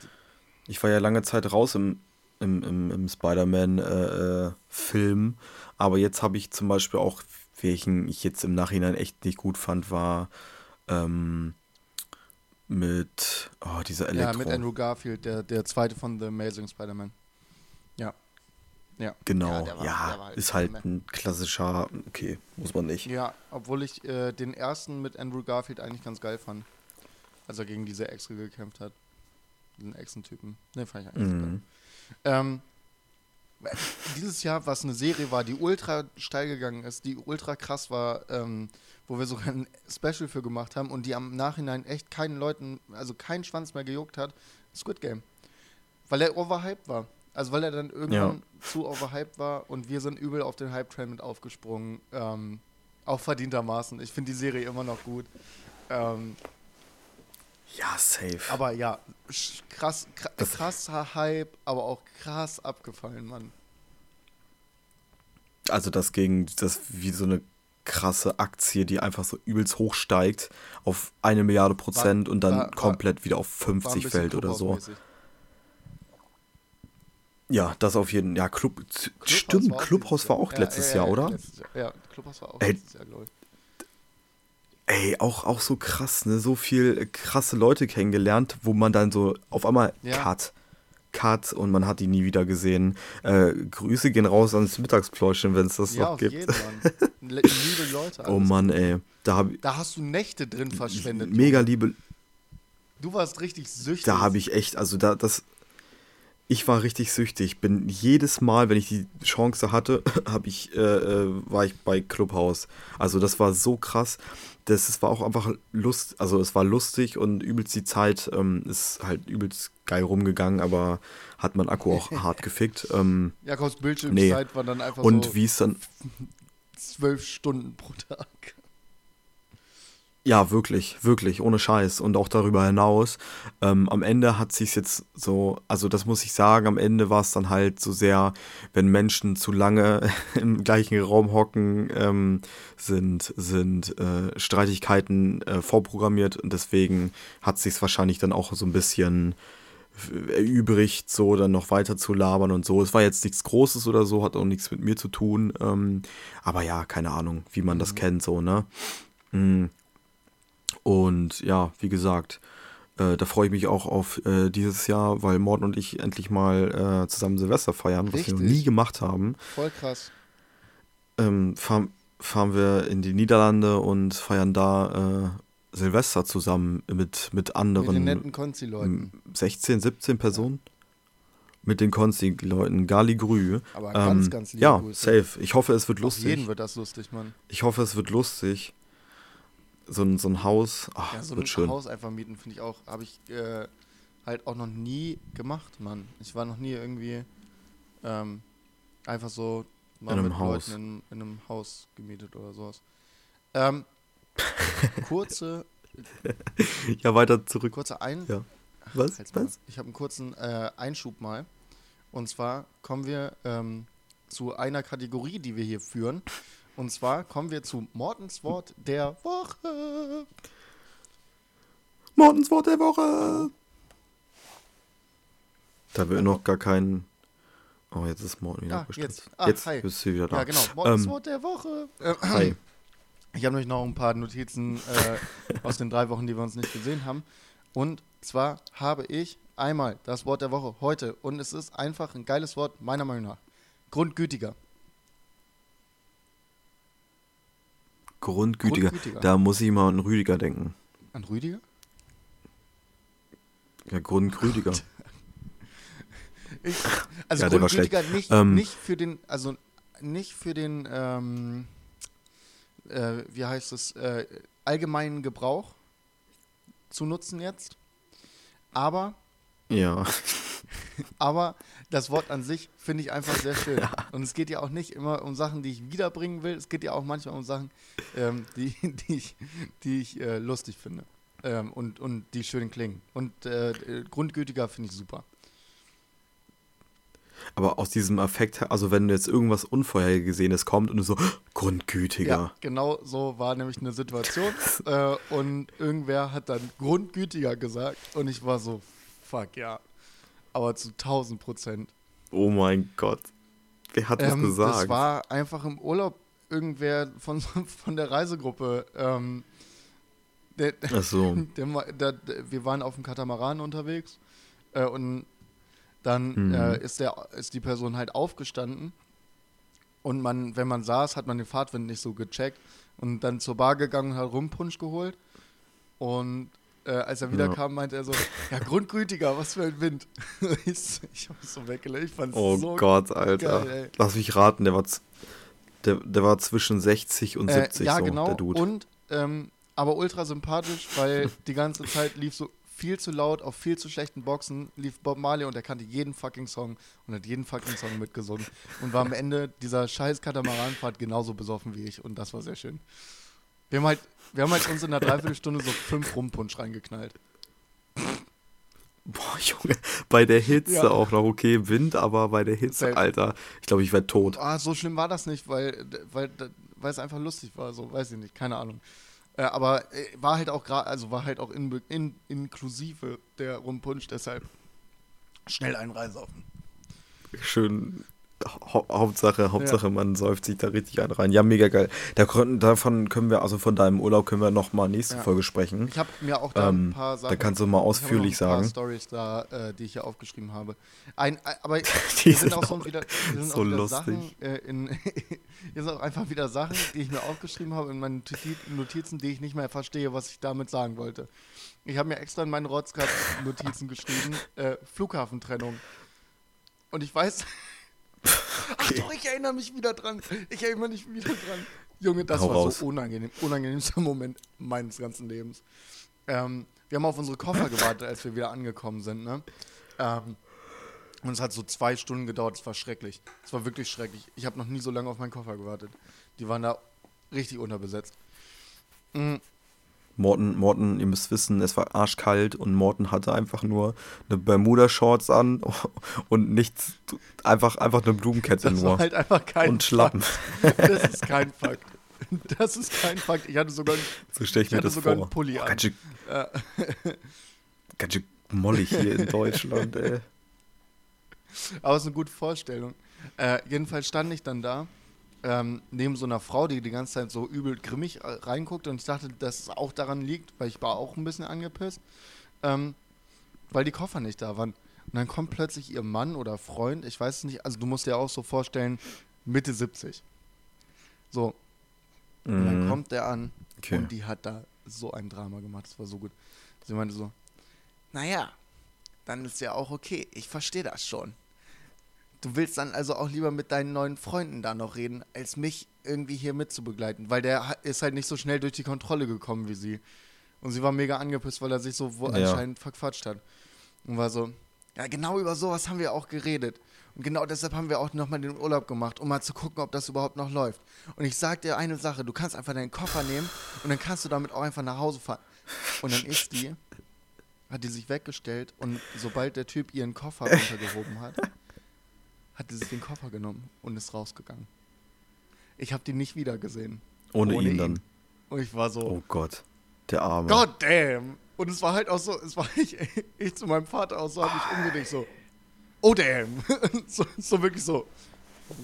Ich war ja lange Zeit raus im, im, im, im Spider-Man-Film, aber jetzt habe ich zum Beispiel auch, welchen ich jetzt im Nachhinein echt nicht gut fand, war ähm, mit oh, dieser ja, Elektro. mit Andrew Garfield, der, der zweite von The Amazing Spider-Man. Ja. Ja. genau, Ja, ja, war- war halt ist halt ein klassischer, okay, muss man nicht. Ja, obwohl ich äh, den ersten mit Andrew Garfield eigentlich ganz geil fand. Als er gegen diese Echse gekämpft hat. Diesen Echsentypen. Den fand ich eigentlich Mhm. Ähm, dieses Jahr, was eine Serie war, die ultra steil gegangen ist, die ultra krass war, ähm, wo wir sogar ein Special für gemacht haben und die am Nachhinein echt keinen Leuten, also keinen Schwanz mehr gejuckt hat, Squid Game. Weil er overhyped war. Also weil er dann irgendwann zu overhyped war und wir sind übel auf den Hype-Train mit aufgesprungen. Ähm, auch verdientermaßen. Ich finde die Serie immer noch gut. Ähm, Ja, safe. aber ja, krass, kra Das- krasser Hype, aber auch krass abgefallen, Mann. Also das gegen das wie so eine krasse Aktie, die einfach so übelst hoch steigt auf eine Milliarde Prozent und dann war- war- komplett wieder auf War ein 50 bisschen fällt oder so. Ja, das auf jeden Ja, Club, Clubhouse stimmt, war dieses war auch letztes ja, Jahr, ja, oder? Ja, Clubhouse war auch letztes Jahr, glaube ich. Ey, auch, auch so krass, ne? So viel krasse Leute kennengelernt, wo man dann so auf einmal Ja. Cut, Cut und man hat die nie wieder gesehen. Äh, Grüße gehen raus ans Mittagspläuschen, wenn es das ja, noch auf gibt. jeden Fall. Le- Liebe Leute. Oh alles. Mann, ey. Da ich Da hast du Nächte drin verschwendet. mega liebe, Du warst richtig süchtig. da habe ich echt, also da, das, ich war richtig süchtig. Bin jedes Mal, wenn ich die Chance hatte, habe ich, äh, äh, war ich bei Clubhouse. Also das war so krass. Das, es war auch einfach lust, also es war lustig und übelst die Zeit ähm, ist halt übelst geil rumgegangen, aber hat mein Akku auch hart gefickt. Ähm, Jakobs Bildschirmzeit Nee. war dann einfach und so wie es dann, zwölf Stunden pro Tag. Ja, wirklich, wirklich, ohne Scheiß. Und auch darüber hinaus. Ähm, am Ende hat sich jetzt so, also das muss ich sagen, am Ende war es dann halt so sehr, wenn Menschen zu lange im gleichen Raum hocken, ähm, sind, sind äh, Streitigkeiten äh, vorprogrammiert und deswegen hat sich wahrscheinlich dann auch so ein bisschen erübrigt, so dann noch weiter zu labern und so. Es war jetzt nichts Großes oder so, hat auch nichts mit mir zu tun. Ähm, aber ja, keine Ahnung, wie man das kennt, so, ne? Mm. Und ja, wie gesagt, äh, da freue ich mich auch auf äh, dieses Jahr, weil Morten und ich endlich mal äh, zusammen Silvester feiern, was wir noch Richtig. nie gemacht haben. Voll krass. Ähm, Fam fahren wir in die Niederlande und feiern da äh, Silvester zusammen mit, mit anderen. Mit den netten Konzi-Leuten. 16, 17 Personen. Mit den Konzi-Leuten. Gali Grü. Aber Ähm, ganz, ganz liebe ja, Grüße. safe. Ich hoffe, es wird Auf lustig. jeden wird das lustig, Mann. Ich hoffe, es wird lustig. So ein, so ein Haus. Ach, Ja, so wird ein schön. Haus einfach mieten, finde ich auch, habe ich äh, halt auch noch nie gemacht, Mann. Ich war noch nie irgendwie ähm, einfach so mal In einem mit Haus. Leuten in, in einem Haus gemietet oder sowas. Ähm, kurze, Ja, weiter zurück. kurze Ein... Ja. Was? Maul. Was? Ich habe einen kurzen äh, Einschub mal. Und zwar kommen wir ähm, zu einer Kategorie, die wir hier führen. Und zwar kommen wir zu Mortens Wort der Woche. Mortens Wort der Woche. Da wir noch gar keinen. Oh, jetzt ist Morten wieder Ah, jetzt. Ah, jetzt hi. bist du wieder da. Ja, genau. Mortens Ähm, Wort der Woche. Äh, Hi. Ich habe nämlich noch ein paar Notizen äh, aus den drei Wochen, die wir uns nicht gesehen haben. Und zwar habe ich einmal das Wort der Woche heute. Und es ist einfach ein geiles Wort, meiner Meinung nach. Grundgütiger. Grundgütiger. Grundgütiger. Da muss ich mal an Rüdiger denken. An Rüdiger? Ja, Grundgütiger. Ich, also Ja. Grundgütiger nicht, Ähm, nicht für den, also nicht für den, ähm, äh, wie heißt es, äh, allgemeinen Gebrauch zu nutzen jetzt. Aber, ja. aber das Wort an sich finde ich einfach sehr schön. Und es geht ja auch nicht immer um Sachen, die ich wiederbringen will. Es geht ja auch manchmal um Sachen, ähm, die, die ich, die ich äh, lustig finde. Ähm, und, und die schön klingen. Und äh, grundgütiger finde ich super. Aber aus diesem Affekt, also wenn jetzt irgendwas Unvorhergesehenes kommt und du so, Grundgütiger. Ja, genau so war nämlich eine Situation. äh, und irgendwer hat dann grundgütiger gesagt. Und ich war so, fuck ja. Aber zu 1000 Prozent. Oh mein Gott. Wer hat das Ähm, gesagt? das war einfach im Urlaub irgendwer von, von der Reisegruppe. Ähm, der, Ach so. der, der, wir waren auf dem Katamaran unterwegs. Äh, und dann Mhm. äh, ist, der, ist die Person halt aufgestanden. Und man, wenn man saß, hat man den Fahrtwind nicht so gecheckt. Und dann zur Bar gegangen und hat Rumpunsch geholt. Und äh, als er wieder Ja. kam, meinte er so, ja, grundgütiger, was für ein Wind. ich ich hab so weggelegt. Ich fand's Oh so Gott, Alter. geil. Lass mich raten, der war, der, der war zwischen 60 und Äh, 70 ja, so, genau. der Dude. Und ähm, aber ultra sympathisch, weil die ganze Zeit lief so viel zu laut auf viel zu schlechten Boxen, lief Bob Marley und er kannte jeden fucking Song und hat jeden fucking Song mitgesungen und war am Ende dieser scheiß Katamaranfahrt genauso besoffen wie ich und das war sehr schön. Wir haben halt, wir haben halt uns in einer Dreiviertelstunde so fünf Rumpunsch reingeknallt. Boah, Junge, bei der Hitze Ja. auch noch okay, Wind, aber bei der Hitze, Safe. Alter, ich glaube, ich werde tot. Ah, so schlimm war das nicht, weil, weil, weil es einfach lustig war, so, weiß ich nicht, keine Ahnung. Äh, aber äh, war halt auch gerade, also war halt auch in, in, inklusive der Rumpunsch, deshalb schnell einen reinsaufen. Schön. Hau Hauptsache, Hauptsache, man säuft sich da richtig einen rein. Ja, mega geil. Da konnten, davon können wir, also von deinem Urlaub können wir noch mal nächste Ja. Folge sprechen. Ich habe mir auch da Ähm, ein paar Sachen. da kannst du mal ich hab auch ausführlich noch ein paar sagen. Stories da, äh, die ich hier aufgeschrieben habe. Ein, aber Die sind auch so wieder, sind so auch wieder lustig. Sachen äh, in, hier sind auch einfach wieder Sachen, die ich mir aufgeschrieben habe in meinen Noti- Notizen, die ich nicht mehr verstehe, was ich damit sagen wollte. Ich habe mir extra in meine Rotzkart-Notizen geschrieben, äh, Flughafentrennung. Und ich weiß. Ach doch, ich erinnere mich wieder dran. Ich erinnere mich wieder dran. Junge, das Hau war raus. so unangenehm. Unangenehmster Moment meines ganzen Lebens. Ähm, wir haben auf unsere Koffer gewartet, als wir wieder angekommen sind, ne? Ähm, und es hat so zwei Stunden gedauert. Es war schrecklich. Es war wirklich schrecklich. Ich habe noch nie so lange auf meinen Koffer gewartet. Die waren da richtig unterbesetzt. Mm, Morten, Morten, ihr müsst wissen, es war arschkalt und Morten hatte einfach nur eine Bermuda-Shorts an und nichts, einfach, einfach eine Blumenkette Das nur. war halt einfach kein und Schlappen. Fakt. Das ist kein Fakt. Das ist kein Fakt. Ich hatte sogar So stelle ich Ich hatte sogar einen Pulli Oh, an. ganz, schön, ganz schön mollig hier in Deutschland, ey. Aber es ist eine gute Vorstellung. Äh, jedenfalls stand ich dann da, ähm, neben so einer Frau, die die ganze Zeit so übel grimmig äh, reinguckt und ich dachte, dass es auch daran liegt, weil ich war auch ein bisschen angepisst, ähm, weil die Koffer nicht da waren. Und dann kommt plötzlich ihr Mann oder Freund, ich weiß es nicht, also du musst dir auch so vorstellen, Mitte 70. So. Und dann Mhm. kommt der an Okay. und die hat da so ein Drama gemacht. Das war so gut. Sie meinte so, naja, dann ist ja auch okay. Ich verstehe das schon. Du willst dann also auch lieber mit deinen neuen Freunden da noch reden, als mich irgendwie hier mitzubegleiten. Weil der ist halt nicht so schnell durch die Kontrolle gekommen wie sie. Und sie war mega angepisst, weil er sich so wo Ja. anscheinend verquatscht hat. Und war so, ja, genau über sowas haben wir auch geredet. Und genau deshalb haben wir auch nochmal den Urlaub gemacht, um mal zu gucken, ob das überhaupt noch läuft. Und ich sag dir eine Sache, du kannst einfach deinen Koffer nehmen und dann kannst du damit auch einfach nach Hause fahren. Und dann ist die, hat die sich weggestellt und sobald der Typ ihren Koffer runtergehoben hat, hat die sich den Koffer genommen und ist rausgegangen. Ich habe die nicht wieder gesehen. Ohne, ohne ihn ihn. dann. Und ich war so, Oh Gott. Der Arme. God damn. Und es war halt auch so, es war ich, ich zu meinem Vater auch so, habe ich umgedreht so, oh damn. so, so wirklich so,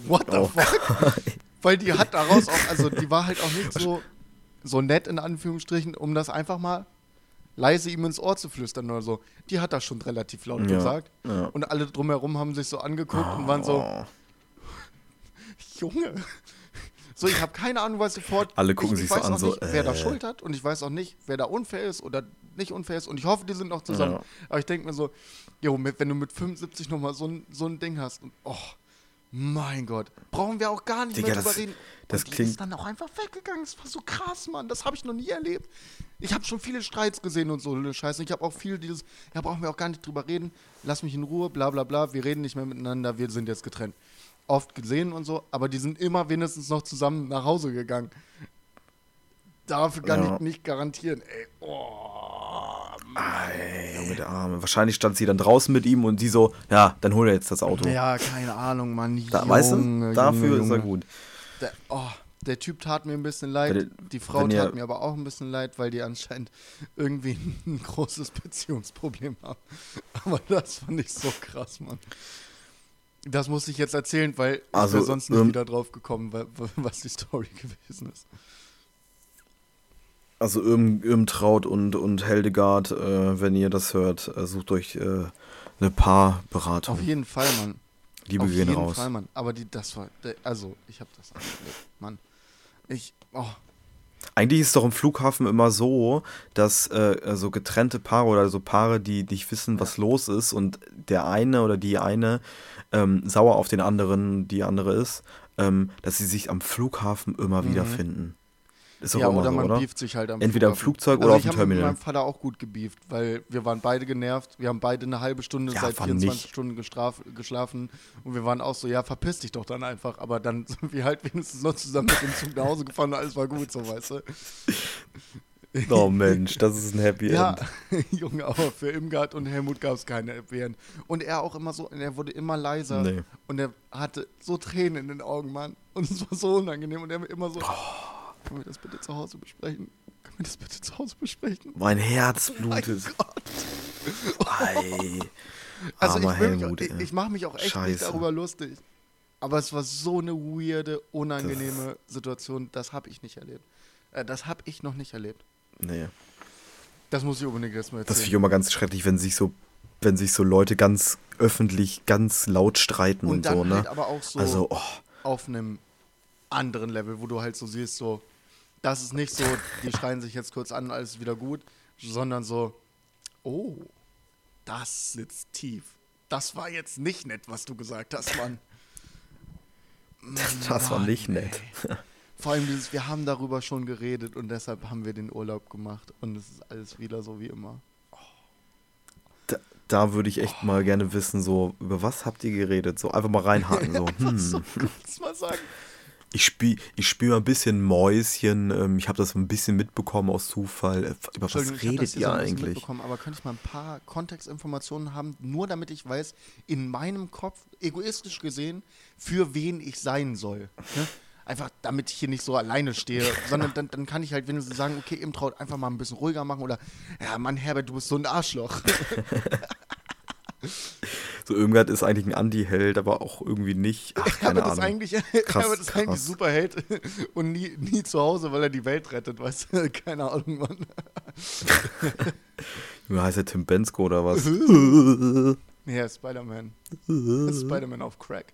what the Oh fuck? Weil die hat daraus auch, also die war halt auch nicht so, so nett in Anführungsstrichen, um das einfach mal leise ihm ins Ohr zu flüstern oder so. Die hat das schon relativ laut Ja, gesagt. ja. Und alle drumherum haben sich so angeguckt und waren so, Oh. Junge. So, ich habe keine Ahnung, was sofort. Alle gucken ich, sich ich so an, auch so, nicht, wer da äh. Schuld hat und ich weiß auch nicht, wer da unfair ist oder nicht unfair ist und ich hoffe, die sind noch zusammen. Ja. Aber ich denke mir so, jo, wenn du mit 75 nochmal so ein, so ein Ding hast und oh, mein Gott, brauchen wir auch gar nicht Digga, mehr drüber das- reden. das und die klingt- ist dann auch einfach weggegangen. Das war so krass, Mann. Das habe ich noch nie erlebt. Ich habe schon viele Streits gesehen und so eine Scheiße. Ich habe auch viel dieses, ja, brauchen wir auch gar nicht drüber reden. Lass mich in Ruhe, bla bla bla. Wir reden nicht mehr miteinander, wir sind jetzt getrennt. Oft gesehen und so, aber die sind immer wenigstens noch zusammen nach Hause gegangen. Dafür kann Ja. ich nicht garantieren. Ey, oh, Junge, der Arme. Wahrscheinlich stand sie dann draußen mit ihm und sie so, ja, dann hol er jetzt das Auto. Ja, keine Ahnung, Mann. Da, Junge, weißt du, Junge, dafür ist er Junge. gut. Der, oh, der Typ tat mir ein bisschen leid. Weil, die Frau wenn ihr- tat mir aber auch ein bisschen leid, weil die anscheinend irgendwie ein großes Beziehungsproblem haben. Aber das fand ich so krass, Mann. Das muss ich jetzt erzählen, weil Also, ich wäre sonst nicht ähm, wieder drauf gekommen, wa- wa- was die Story gewesen ist. Also Irm, Irmtraut und, und Heldegard, äh, wenn ihr das hört, äh, sucht euch äh, eine Paarberatung. Auf jeden Fall, Mann. Liebe Auf gehen jeden raus. Fall, Mann. Aber die, das war, also ich habe das erlebt, Mann. Ich, oh, Eigentlich ist es doch im Flughafen immer so, dass äh, so getrennte Paare oder so Paare, die nicht wissen, was los ist und der eine oder die eine ähm, sauer auf den anderen, die andere ist, ähm, dass sie sich am Flughafen immer wiederfinden. Ist ja, oder so, man oder? beeft sich halt am Entweder Flughafen. Flugzeug also oder auf ich dem hab mit Terminal. meinem Vater auch gut gebieft, weil wir waren beide genervt. Wir haben beide eine halbe Stunde Ja, seit wann 24 nicht? Stunden gestraf, geschlafen und wir waren auch so, ja, verpiss dich doch dann einfach. Aber dann sind wir halt wenigstens noch zusammen mit dem Zug nach Hause gefahren und alles war gut, so weißt du. Oh Mensch, das ist ein Happy Ja, End. Junge, aber für Imgard und Helmut gab es keine Happy End. Und er auch immer so, er wurde immer leiser Nee. und er hatte so Tränen in den Augen, Mann. Und es war so unangenehm und er immer so, können wir das bitte zu Hause besprechen? Können wir das bitte zu Hause besprechen? Mein Herz Mein blutet. Gott. Ei. Also Armer ich, mich, Helmut, auch- ich, ich mache mich auch echt nicht Scheiße. darüber lustig. Aber es war so eine weirde, unangenehme Situation, das habe ich nicht erlebt. Äh, das habe ich noch nicht erlebt. Nee. Das muss ich unbedingt erstmal Das finde erzählen. ich immer ganz schrecklich, wenn sich so, wenn sich so Leute ganz öffentlich, ganz laut streiten und, Und so, ne? halt aber auch so also, oh, auf einem anderen Level, wo du halt so siehst, so, das ist nicht so, die schreien sich jetzt kurz an, alles wieder gut, sondern so, oh, das sitzt tief. Das war jetzt nicht nett, was du gesagt hast, Mann. das war Mann, nicht nett. ey. Vor allem dieses, wir haben darüber schon geredet und deshalb haben wir den Urlaub gemacht und es ist alles wieder so wie immer. Da, da würde ich echt mal gerne wissen, so, über was habt ihr geredet? So, einfach mal reinhaken, so, Einfach so hm. kurz mal sagen. Ich spiele ich spiel mal ein bisschen Mäuschen, ähm, ich habe das ein bisschen mitbekommen aus Zufall. Äh, Über was redet ihr so eigentlich? mitbekommen, aber könnte ich mal ein paar Kontextinformationen haben, nur damit ich weiß, in meinem Kopf, egoistisch gesehen, für wen ich sein soll. Ne? Einfach, damit ich hier nicht so alleine stehe, sondern dann, dann kann ich halt wenigstens sagen, okay, im Traut einfach mal ein bisschen ruhiger machen oder, ja, Mann, Herbert, du bist so ein Arschloch. So, Irmgard ist eigentlich ein Anti-Held, aber auch irgendwie nicht. Ach, keine ist Ahnung. eigentlich, Krass, ist eigentlich krass. Superheld und nie, nie zu Hause, weil er die Welt rettet, weißt du? Keine Ahnung, Mann. Wie heißt der Tim Bensko oder was? Ja, Spider-Man. Spider-Man auf Crack.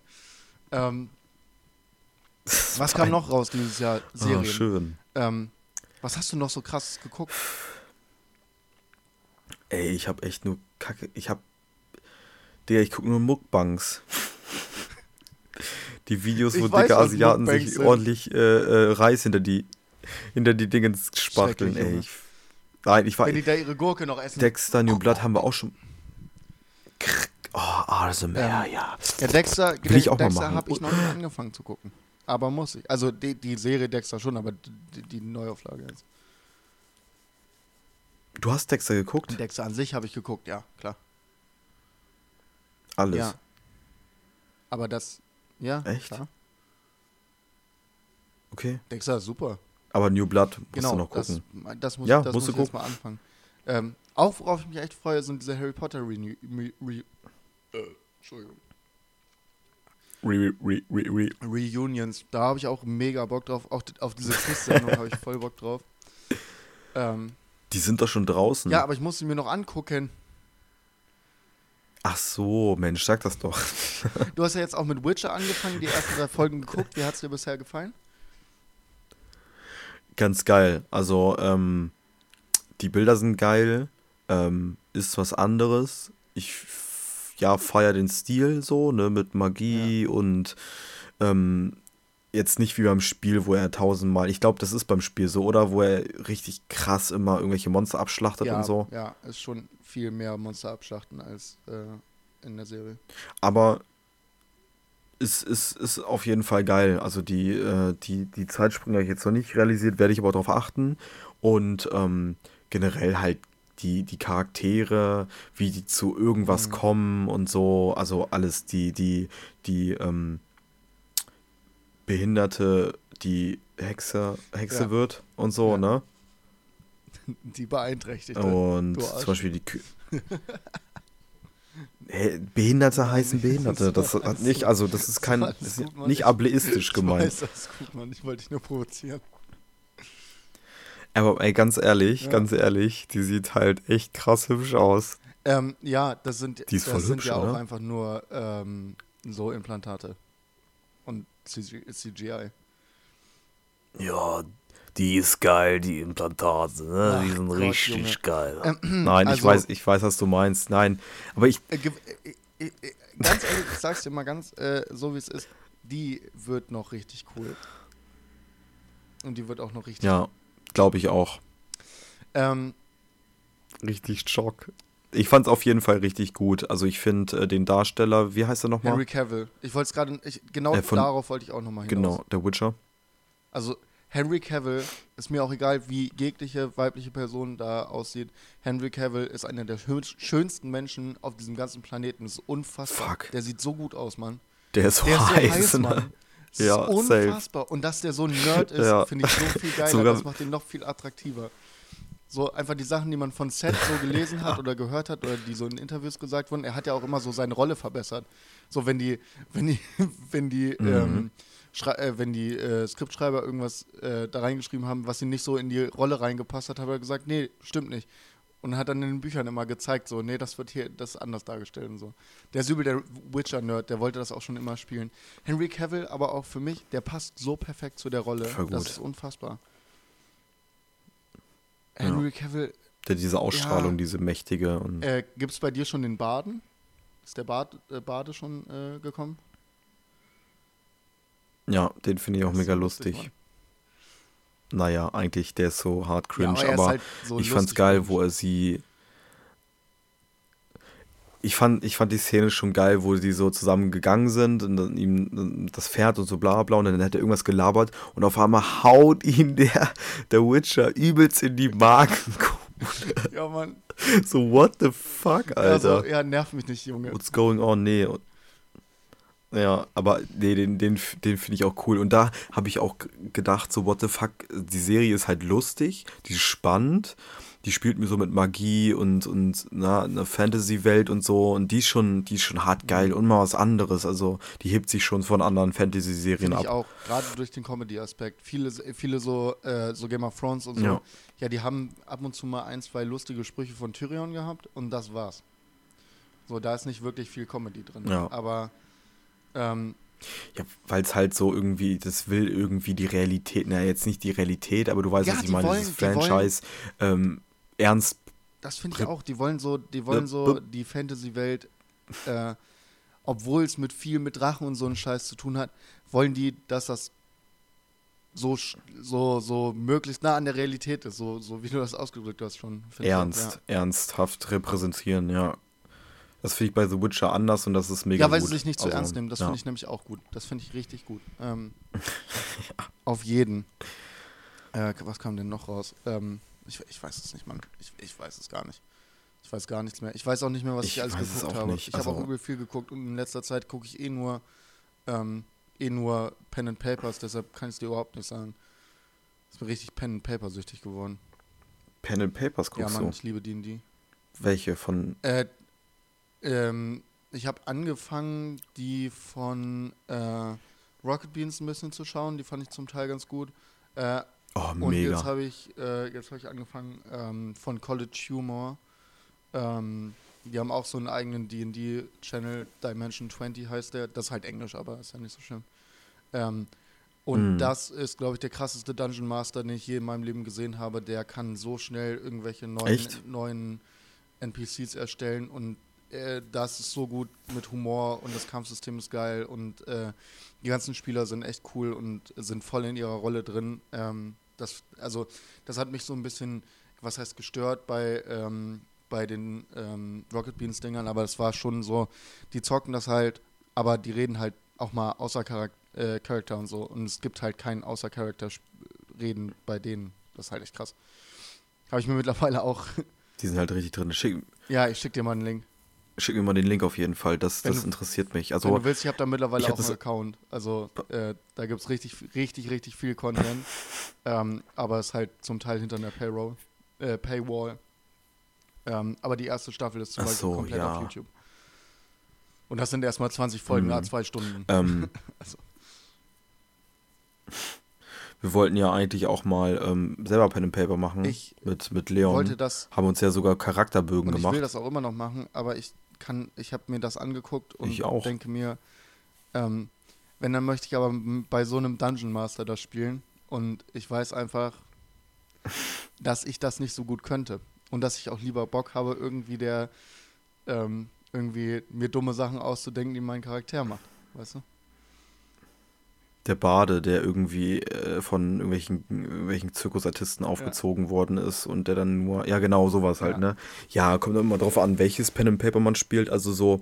Ähm, Was kam noch raus dieses Jahr? Serien. Ah, schön. Ähm, was hast du noch so krass geguckt? Ey, ich hab echt nur Kacke. Ich hab. Digga, ich guck nur Muckbangs. Die Videos, wo dicke Asiaten sich sind. ordentlich äh, äh, Reis hinter die hinter die Dingens spachteln, ey. Ich, nein, ich war. Wenn die da ihre Gurke noch essen. Dexter New Blood haben wir auch schon. Oh, ASMR, Ähm, ja. Ja, Dexter, Will ich auch mal Dexter machen. habe ich noch nicht angefangen zu gucken. Aber muss ich. Also die, die Serie Dexter schon, aber die, die Neuauflage jetzt. Du hast Dexter geguckt? Dexter an sich habe ich geguckt, ja, klar. Alles. Ja. Aber das, ja, Echt? klar. Okay. Dexter super. Aber New Blood musst Genau, du noch das, gucken. das muss, Ja, das musst muss du ich jetzt mal anfangen. Ähm, auch worauf ich mich echt freue, sind diese Harry Potter Renew, re, re, äh, Entschuldigung. Re, re, re, re. Reunions. Da habe ich auch mega Bock drauf. Auch auf diese Quiz-Sendung habe ich voll Bock drauf. Ähm, Die sind doch schon draußen. ja, aber ich muss sie mir noch angucken. Ach so, Mensch, sag das doch. Du hast ja jetzt auch mit Witcher angefangen, die ersten drei Folgen geguckt. Wie hat es dir bisher gefallen? Ganz geil. Also, ähm, die Bilder sind geil. Ähm, ist was anderes. Ich, ja, feier den Stil so, ne, mit Magie und ähm, jetzt nicht wie beim Spiel, wo er tausendmal, ich glaube, das ist beim Spiel so, oder? Wo er richtig krass immer irgendwelche Monster abschlachtet ja, und so. ja, ist schon viel mehr Monster abschlachten als äh, in der Serie. Aber es ist, ist auf jeden Fall geil. Also die, äh, die, die Zeitsprünge habe ich jetzt noch nicht realisiert, werde ich aber darauf achten. Und ähm, generell halt die, die Charaktere, wie die zu irgendwas Mhm. kommen und so. Also alles, die, die, die ähm, Behinderte, die Hexe, Hexe Ja. wird und so, Ja. ne? Die beeinträchtigt. Und zum. Beispiel die Kü Hä, Behinderte heißen Behinderte. Das hat nicht, also das ist kein, das ist nicht Ich- ableistisch gemeint. weiß, das ist gut, Mann. Ich wollte dich nur provozieren. Aber ey, ganz ehrlich, Ja. ganz ehrlich, die sieht halt echt krass hübsch aus. Ähm, ja, das sind, Die ist das voll sind hübsch, ja auch oder? einfach nur ähm, so Implantate. Und CG CGI. Ja, die ist geil, die Implantate, ne? Ach die sind Gott, richtig Junge. geil. Ähm, Nein, ich also- weiß, ich weiß, was du meinst. Nein, aber ich, Äh, äh, äh, äh, ganz ehrlich, ich sag's dir mal ganz äh, so wie es ist, die wird noch richtig cool. Und die wird auch noch richtig. ja, glaube ich auch. Ähm, Richtig Schock. Ich fand's auf jeden Fall richtig gut. Also ich finde äh, den Darsteller, wie heißt er nochmal? Henry Cavill. Ich wollte es gerade, ich- genau Äh, von- darauf wollte ich auch nochmal hinaus. Genau, der Witcher. Also Henry Cavill ist mir auch egal, wie jegliche weibliche Person da aussieht. Henry Cavill ist einer der schön, schönsten Menschen auf diesem ganzen Planeten. Das ist unfassbar. Fuck. Der sieht so gut aus, Mann. Der ist so Der ist so heiß. heiß, ne? Mann. Das ist Ja, safe. unfassbar. Und dass der so ein Nerd ist, Ja. finde ich so viel geiler. Sogar- das macht ihn noch viel attraktiver. So einfach die Sachen, die man von Seth so gelesen hat oder gehört hat oder die so in Interviews gesagt wurden. Er hat ja auch immer so seine Rolle verbessert. So wenn die, wenn die, wenn die, Mhm. ähm, äh, wenn die äh, Skriptschreiber irgendwas äh, da reingeschrieben haben, was ihm nicht so in die Rolle reingepasst hat, hat er gesagt, nee, stimmt nicht. Und hat dann in den Büchern immer gezeigt, so, nee, das wird hier das anders dargestellt und so. Der ist übel der Witcher-Nerd, der wollte das auch schon immer spielen. Henry Cavill, aber auch für mich, der passt so perfekt zu der Rolle. Voll Das gut. ist unfassbar. Ja. Henry Cavill, Der diese Ausstrahlung, Ja. diese mächtige und äh, gibt es bei dir schon den Baden? Ist der Bad, äh, Bade schon äh, gekommen? Ja, den finde ich auch mega so lustig. Mann. naja, eigentlich der ist so hart cringe, er ist aber halt so ich fand's lustig geil, cringe. wo er sie. Ich fand, ich fand die Szene schon geil, wo sie so zusammen gegangen sind und dann ihm das Pferd und so bla bla und dann hat er irgendwas gelabert und auf einmal haut ihn der, der Witcher übelst in die Magen. Ja, Mann. so, what the fuck, Alter? Also, ja, nerv mich nicht, Junge. What's going on? Nee. Ja, aber nee, den, den, den finde ich auch cool. Und da habe ich auch gedacht, so, what the fuck, die Serie ist halt lustig, die ist spannend, die spielt mir so mit Magie und, und na, eine Fantasy-Welt und so. Und die ist schon, die ist schon hart geil und mal was anderes. Also, die hebt sich schon von anderen Fantasy-Serien Finde ich ab. auch, gerade durch den Comedy-Aspekt. Viele, viele so, äh, so Game of Thrones und so, Ja. ja. die haben ab und zu mal ein, zwei lustige Sprüche von Tyrion gehabt und das war's. So, da ist nicht wirklich viel Comedy drin. Ja. Aber ähm, Ja, weil es halt so irgendwie, das will irgendwie die Realität, naja, jetzt nicht die Realität, aber du weißt, Ja, was ich die meine, wollen- dieses die wollen- Franchise ähm, ernst. Das finde ich auch. Die wollen so, die wollen so die Fantasy-Welt, äh, obwohl es mit viel mit Drachen und so einen Scheiß zu tun hat, wollen die, dass das so, so, so möglichst nah an der Realität ist, so, so wie du das ausgedrückt hast schon. Find ich, ernst, ernsthaft repräsentieren, ja. Das finde ich bei The Witcher anders und das ist Ja, mega ja weil gut. sie sich nicht zu Also, ernst nehmen. Das ja. finde ich nämlich auch gut. Das finde ich richtig gut. Ähm, Auf jeden. Äh, was kam denn noch raus? Ähm, ich, ich weiß es nicht, Mann. Ich, ich weiß es gar nicht. Ich weiß gar nichts mehr. Ich weiß auch nicht mehr, was ich, Ich alles geguckt habe. nicht. Ich habe auch Also- übel viel geguckt und in letzter Zeit gucke ich eh nur, ähm, eh nur Pen and Papers, deshalb kann ich es dir überhaupt nicht sagen. Ich bin richtig Pen and Paper süchtig geworden. Pen and Papers ja, guckst Mann, du. ich liebe D&D. Welche von. Äh, ähm, ich habe angefangen, die von äh, Rocket Beans ein bisschen zu schauen. Die fand ich zum Teil ganz gut. Äh, Oh, und jetzt mega. habe ich, äh, jetzt habe ich angefangen ähm, von College Humor. Ähm, die haben auch so einen eigenen D&D-Channel, Dimension 20 heißt der. Das ist halt Englisch, aber ist ja nicht so schlimm. Ähm, und Mhm. das ist, glaube ich, der krasseste Dungeon Master, den ich je in meinem Leben gesehen habe. Der kann so schnell irgendwelche neuen, Echt? neuen NPCs erstellen und äh, das ist so gut mit Humor und das Kampfsystem ist geil und äh, die ganzen Spieler sind echt cool und sind voll in ihrer Rolle drin. Ähm, das, also, das hat mich so ein bisschen, was heißt gestört bei, ähm, bei den ähm, Rocket Beans Dingern, aber es war schon so, die zocken das halt, aber die reden halt auch mal außer Charak äh, Charakter und so und es gibt halt kein außer Charakter Reden bei denen. Das ist halt echt krass. Habe ich mir mittlerweile auch. Die sind halt richtig drin. Schick, ja, ich schick dir mal einen Link. Schick mir mal den Link auf jeden Fall. Das, Wenn das du- interessiert mich. Wenn Also, du willst, ich habe da mittlerweile ich hab auch einen Account. Also äh, da gibt es richtig, richtig, richtig viel Content. ähm, aber es ist halt zum Teil hinter einer Payroll, äh, Paywall. Ähm, aber die erste Staffel ist zum Beispiel so, komplett ja. auf YouTube. Und das sind erstmal 20 Folgen, Mhm. ja, zwei Stunden. ähm, Also. wir wollten ja eigentlich auch mal ähm, selber Pen and Paper machen. Ich mit, mit Ich Leon. wollte das haben uns ja sogar Charakterbögen und ich gemacht. will das auch immer noch machen, aber ich kann, ich habe mir das angeguckt und Ich denke mir, ähm, wenn dann möchte ich aber bei so einem Dungeon Master das spielen und ich weiß einfach, dass ich das nicht so gut könnte und dass ich auch lieber Bock habe, irgendwie der ähm, irgendwie mir dumme Sachen auszudenken, die mein Charakter macht, weißt du? Der Bade, der irgendwie äh, von irgendwelchen, irgendwelchen Zirkusartisten aufgezogen worden ist und der dann nur, ja genau, sowas halt, Ja. ne? Ja, kommt immer drauf an, welches Pen and Paper man spielt, also so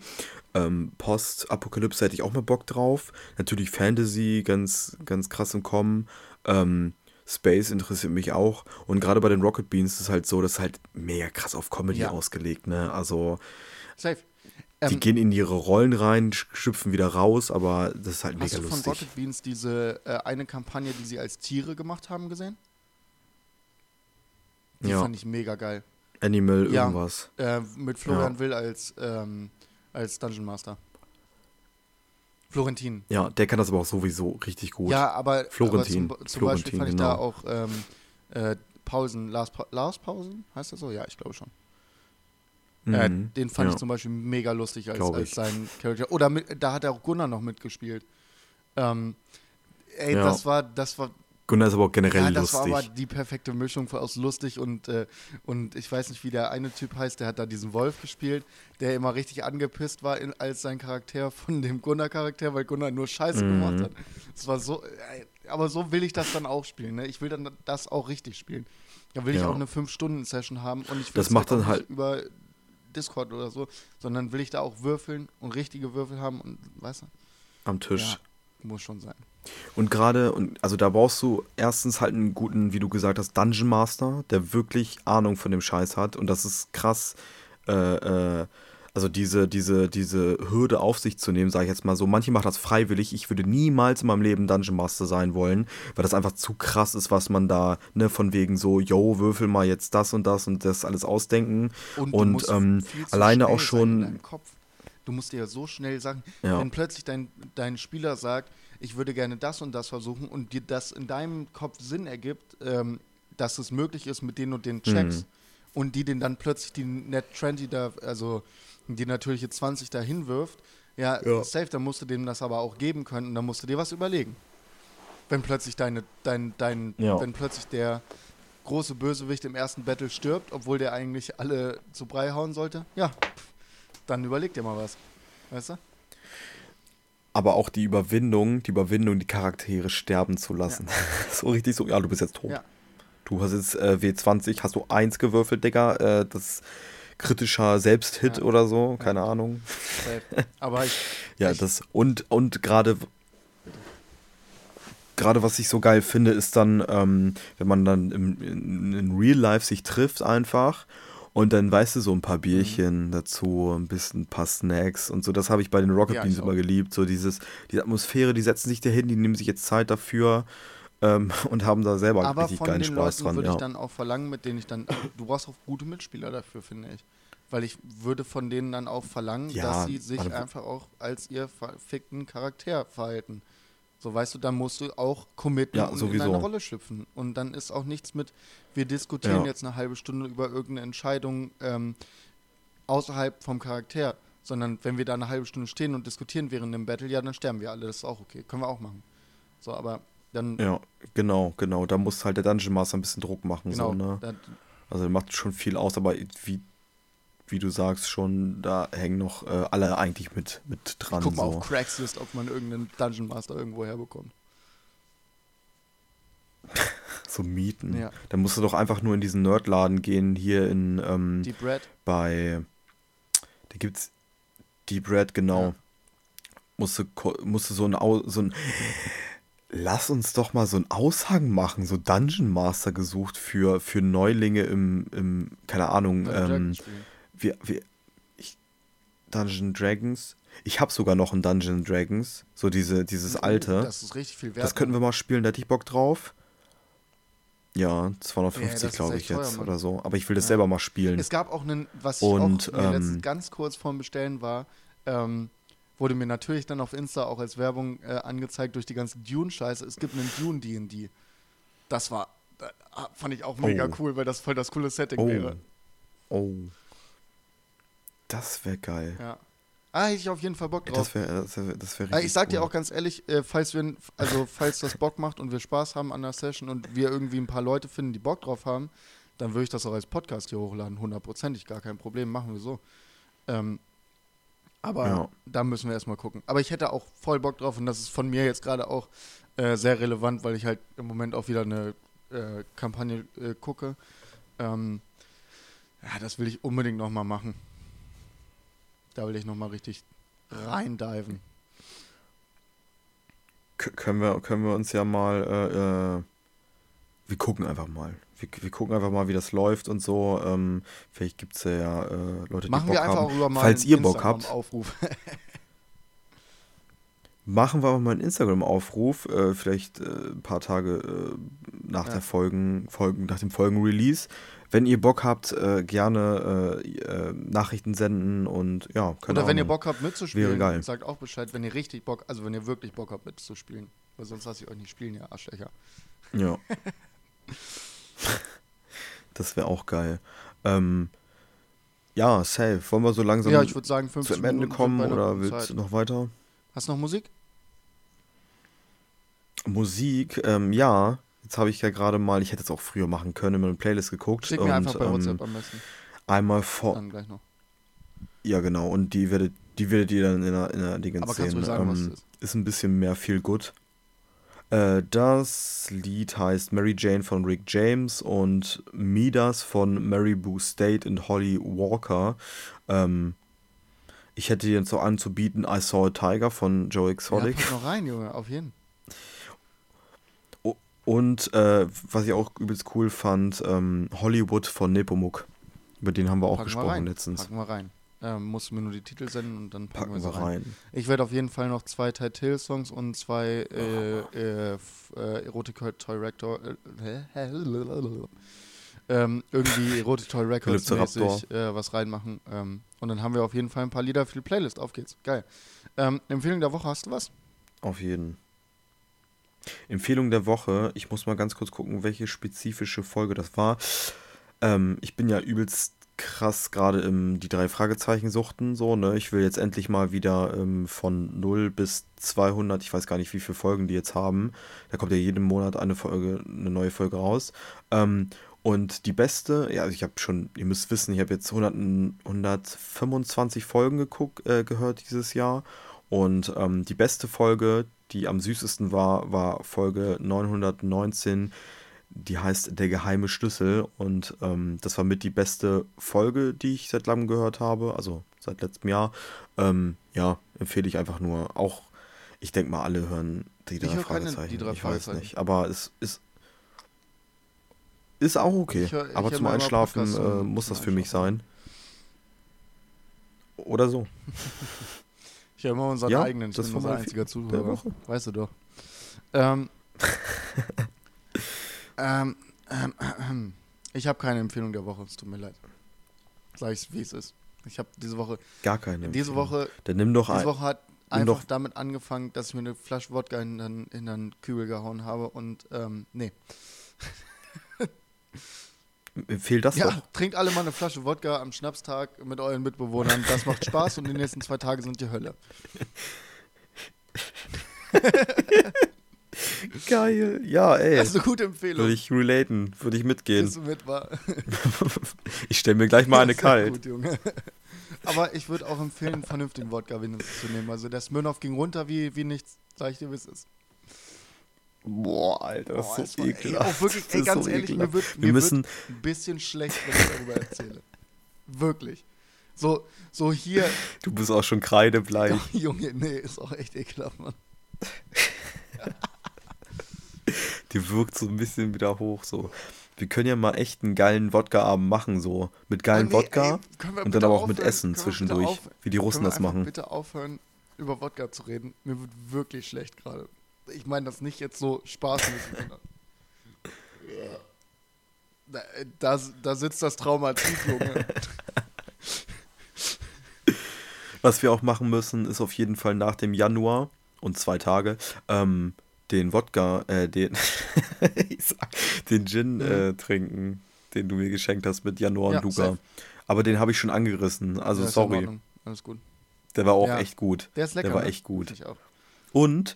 ähm, Post-Apokalypse hätte ich auch mal Bock drauf, natürlich Fantasy, ganz, ganz krass im Kommen, ähm, Space interessiert mich auch und gerade bei den Rocket Beans ist es halt so, das ist halt mega krass auf Comedy Ja. ausgelegt, ne? Also Safe. Die Ähm, gehen in ihre Rollen rein, sch- schlüpfen wieder raus, aber das ist halt hast mega du von lustig. Rocket Beans diese äh, eine Kampagne, die sie als Tiere gemacht haben, gesehen? Die Ja. fand ich mega geil. Animal Ja. irgendwas. Äh, mit Florian Ja. Will als, ähm, als Dungeon Master. Florentin. Ja, der kann das aber auch sowieso richtig gut. Ja, aber, Florentin. aber zum, zum Beispiel Florentin, fand ich genau. da auch ähm, äh, Pausen, Lars, pa Lars Pausen, heißt das so? Ja, ich glaube schon. Äh, Mhm. den fand ja. ich zum Beispiel mega lustig als, als ich. sein Charakter. Oder mit, da hat auch Gunnar noch mitgespielt. Ähm, ey, Ja. das war, das war, Gunnar ist aber auch generell ja, das lustig. war aber die perfekte Mischung aus lustig und, äh, und ich weiß nicht, wie der eine Typ heißt, der hat da diesen Wolf gespielt, der immer richtig angepisst war in, als sein Charakter von dem Gunnar-Charakter, weil Gunnar nur Scheiße Mhm. gemacht hat. Das war so, äh, aber so will ich das dann auch spielen. Ne? Ich will dann das auch richtig spielen. Da will ich Ja. auch eine 5-Stunden-Session haben und ich will Das macht auch dann halt- über Discord oder so, sondern will ich da auch würfeln und richtige Würfel haben und weißt du, am Tisch. Ja. muss schon sein. Und gerade, und also da brauchst du erstens halt einen guten, wie du gesagt hast, Dungeon Master, der wirklich Ahnung von dem Scheiß hat. Und das ist krass, äh, äh, also diese, diese, diese Hürde auf sich zu nehmen, sage ich jetzt mal so. Manche machen das freiwillig. Ich würde niemals in meinem Leben Dungeon Master sein wollen, weil das einfach zu krass ist, was man da, ne, von wegen so, yo, würfel mal jetzt das und das und das alles ausdenken. Und, du Und, musst ähm, alleine auch schon-. Du musst dir ja so schnell sagen, Ja. wenn plötzlich dein, dein Spieler sagt, ich würde gerne das und das versuchen und dir das in deinem Kopf Sinn ergibt, ähm, dass es möglich ist mit den und den Checks Mhm. und die den dann plötzlich die Net 20 da, also die natürliche 20 dahin wirft, Ja, Ja. safe, dann musst du dem das aber auch geben können und dann musst du dir was überlegen. Wenn plötzlich deine, dein, dein, Ja. wenn plötzlich der große Bösewicht im ersten Battle stirbt, obwohl der eigentlich alle zu Brei hauen sollte, ja, dann überleg dir mal was. Weißt du? Aber auch die Überwindung, die Überwindung, die Charaktere sterben zu lassen. so richtig so, ja, du bist jetzt tot. Ja. Du hast jetzt äh, W20, hast du eins gewürfelt, Digga. Äh, das kritischer Selbsthit Ja. oder so, keine Ahnung. Safe. Aber ich, Ja, das und und gerade gerade was ich so geil finde, ist dann, ähm, wenn man dann im, in, in Real Life sich trifft einfach und dann weißt du so ein paar Mhm. Bierchen dazu, ein bisschen ein paar Snacks und so. Das habe ich bei den Rocket Ja, Beans immer geliebt. So dieses, diese Atmosphäre, die setzen sich da hin, die nehmen sich jetzt Zeit dafür ähm, und haben da selber aber richtig geilen den Spaß Leuten dran. würde Ja. ich dann auch verlangen, mit denen ich dann, du brauchst auch gute Mitspieler dafür, finde ich. Weil ich würde von denen dann auch verlangen, Ja, dass sie sich warte, einfach auch als ihr verfickten Charakter verhalten. So, weißt du, dann musst du auch committen Ja, und in deine Rolle schlüpfen. Und dann ist auch nichts mit, wir diskutieren Ja. jetzt eine halbe Stunde über irgendeine Entscheidung ähm, außerhalb vom Charakter. Sondern wenn wir da eine halbe Stunde stehen und diskutieren während dem Battle, ja, dann sterben wir alle. Das ist auch okay. Können wir auch machen. So, aber dann, Ja, genau, genau. Da muss halt der Dungeon Master ein bisschen Druck machen. genau, So, ne? Also der macht schon viel aus, aber wie, wie du sagst schon, da hängen noch äh, alle eigentlich mit, mit dran. guck mal so. auf Craigslist, ob man irgendeinen Dungeon Master irgendwo herbekommt. so mieten. Ja. Dann musst du doch einfach nur in diesen Nerdladen gehen, hier in ähm, Die Brad, bei da gibt's Deep Red, genau. Ja. Musst, du, musst du so ein, so ein Lass uns doch mal so einen Aushang machen, so Dungeon Master gesucht für, für Neulinge im, im, keine Ahnung, Dungeon ähm, wir, wir, ich, Dungeon Dragons. Ich habe sogar noch ein Dungeon Dragons, so diese, dieses alte. Das ist richtig viel wert. Das könnten wir mal spielen, da hätte ich Bock drauf. Ja, Ja, das 250 ist glaube ich teuer, jetzt Mann. oder so. Aber ich will das Ja. selber mal spielen. Es gab auch einen, was ich Und, auch letztens ähm, ganz kurz vorm Bestellen war, ähm, wurde mir natürlich dann auf Insta auch als Werbung äh, angezeigt durch die ganze Dune-Scheiße. Es gibt einen Dune D&D. Das war, äh, fand ich auch mega Oh. cool, weil das voll das coole Setting Oh. wäre. Oh. Das wäre geil. Ja. Ah, hätte ich auf jeden Fall Bock drauf. Das wäre das wär, das wär Äh, richtig ich sag dir auch ganz ehrlich, äh, falls wir, also falls das Bock macht und wir Spaß haben an der Session und wir irgendwie ein paar Leute finden, die Bock drauf haben, dann würde ich das auch als Podcast hier hochladen, hundertprozentig, gar kein Problem, machen wir so. Ähm, aber Ja. da müssen wir erstmal gucken. Aber ich hätte auch voll Bock drauf und das ist von mir jetzt gerade auch äh, sehr relevant, weil ich halt im Moment auch wieder eine äh, Kampagne äh, gucke. Ähm, ja, das will ich unbedingt nochmal machen. Da will ich nochmal richtig reindiven. K können, wir, können wir uns ja mal. Wir gucken einfach mal. Wir, wir gucken einfach mal, wie das läuft und so. Ähm, vielleicht gibt es ja äh, Leute, die Machen Bock wir einfach haben. über mal Falls ihr Bock habt, Instagram-Aufruf. machen wir aber mal einen Instagram-Aufruf. Äh, vielleicht äh, ein paar Tage äh, nach Ja. der Folgen, Folgen, nach dem Folgen-Release. Wenn ihr Bock habt, äh, gerne äh, äh, Nachrichten senden und ja, Oder wenn ihr. Bock habt mitzuspielen, Wäre geil. sagt auch Bescheid, wenn ihr richtig Bock, also wenn ihr wirklich Bock habt mitzuspielen. Weil sonst lasse ich euch nicht spielen, ihr Arschlöcher. Ja. das wäre auch geil. Ähm, ja, safe. Wollen wir so langsam ja, ich sagen 50 zum Ende Minuten kommen oder willst Zeit. du noch weiter? Hast du noch Musik? Musik, ähm, ja. Jetzt habe ich ja gerade mal, ich hätte es auch früher machen können, in meine Playlist geguckt. Schick mir und, einfach bei ähm, WhatsApp am besten. Einmal vor. Dann gleich noch. Ja, genau. Und die werdet, die werdet ihr dann in der, in der Dingens Aber kannst du sehen. sagen, was es ähm, ist? ist ein bisschen mehr Feel Good. Äh, das Lied heißt Mary Jane von Rick James und Midas von Mary Boo State und Holly Walker. Ähm, ich hätte dir jetzt so anzubieten I Saw a Tiger von Joe Ja, Exotic. pack noch rein, Junge, auf jeden. Und äh, was ich auch übelst cool fand, ähm, Hollywood von Nepomuk. Über den haben wir auch Packen wir gesprochen rein. letztens. Packen wir rein. Ähm, musst du mir nur die Titel senden und dann packen, Packen wir rein. rein. Ich werde auf jeden Fall noch zwei Ty Till Songs und zwei äh, äh, äh, Erotic Toy Rector äh, ähm, irgendwie Erotic Toy Records mäßig äh, was reinmachen. Ähm, und dann haben wir auf jeden Fall ein paar Lieder für die Playlist. Auf geht's. Geil. Ähm, Empfehlung der Woche, hast du was? Auf jeden. Empfehlung der Woche. Ich muss mal ganz kurz gucken, welche spezifische Folge das war. Ähm, ich bin ja übelst krass gerade im die drei Fragezeichen suchten so, ne? Ich will jetzt endlich mal wieder ähm, von 0 bis 200, ich weiß gar nicht, wie viele Folgen die jetzt haben. Da kommt ja jeden Monat eine Folge, eine neue Folge raus. Ähm, und die beste, ja, also ich habe schon, ihr müsst wissen, ich habe jetzt 100, 125 Folgen geguckt, äh, gehört dieses Jahr. Und ähm, die beste Folge, die am süßesten war, war Folge 919 die heißt Der geheime Schlüssel und ähm, das war mit die beste Folge, die ich seit langem gehört habe, also seit letztem Jahr. Ähm, ja, empfehle ich einfach nur. Auch, ich denke mal, alle hören die drei höre keine Fragezeichen. die drei ich weiß Fragezeichen. nicht, aber es ist ist auch okay. Ich ich aber zum Einschlafen äh, muss das für mich sein. Oder so. Ich habe immer unseren Ja, eigenen, ich das bin war unser mein einziger Zuhörer. Weißt du doch. Ähm, ähm, ähm, ähm, ich habe keine Empfehlung der Woche, es tut mir leid. Sag ich wie es ist. Ich habe diese Woche, Gar keine. diese Empfehlung. Woche, Dann nimm doch diese ein. Woche hat einfach doch- damit angefangen, dass ich mir eine Flasche Wodka in den, in den Kübel gehauen habe und ähm, nee. Empfehl das Ja, doch. trinkt alle mal eine Flasche Wodka am Schnapstag mit euren Mitbewohnern. Das macht Spaß und die nächsten zwei Tage sind die Hölle. Geil. Ja, ey. Das ist eine gute Empfehlung. Würde ich relaten, würde ich mitgehen. Bist du mit, war. Ich stelle mir gleich mal eine kalt. Gut, Junge. Aber ich würde auch empfehlen, einen vernünftigen Wodka wenigstens zu nehmen. Also der Smirnoff ging runter wie, wie nichts. Sag ich dir, wie es ist. Boah, Alter, das Boah, ist so war- ey, ekelhaft. auch wirklich, ey, ganz so ehrlich, mir ekelhaft. wird, Wir mir müssen, wird ein bisschen schlecht, wenn ich darüber erzähle. Wirklich. So, so hier, du bist auch schon kreidebleich. Junge, nee, ist auch echt ekelhaft, Mann. Die wirkt so ein bisschen wieder hoch, so. Wir können ja mal echt einen geilen Wodka-Abend machen, so. Mit geilen Oh, nee, Wodka ey, und dann aber auch mit aufhören? Essen wir bitte zwischendurch, auf- wie die Russen das machen. bitte aufhören, über Wodka zu reden? Mir wird wirklich schlecht gerade. Ich meine das nicht jetzt so sondern. Da, da, da sitzt das Trauma tief, Junge. Was wir auch machen müssen, ist auf jeden Fall nach dem Januar und zwei Tage ähm, den Wodka, äh, den, den Gin Mhm. äh, trinken, den du mir geschenkt hast mit Januar Ja, und Luca. safe. Aber den habe ich schon angerissen, also Ja, sorry. Alles gut. Der war auch Ja. echt gut. Der ist lecker. Der war ne? echt gut. Und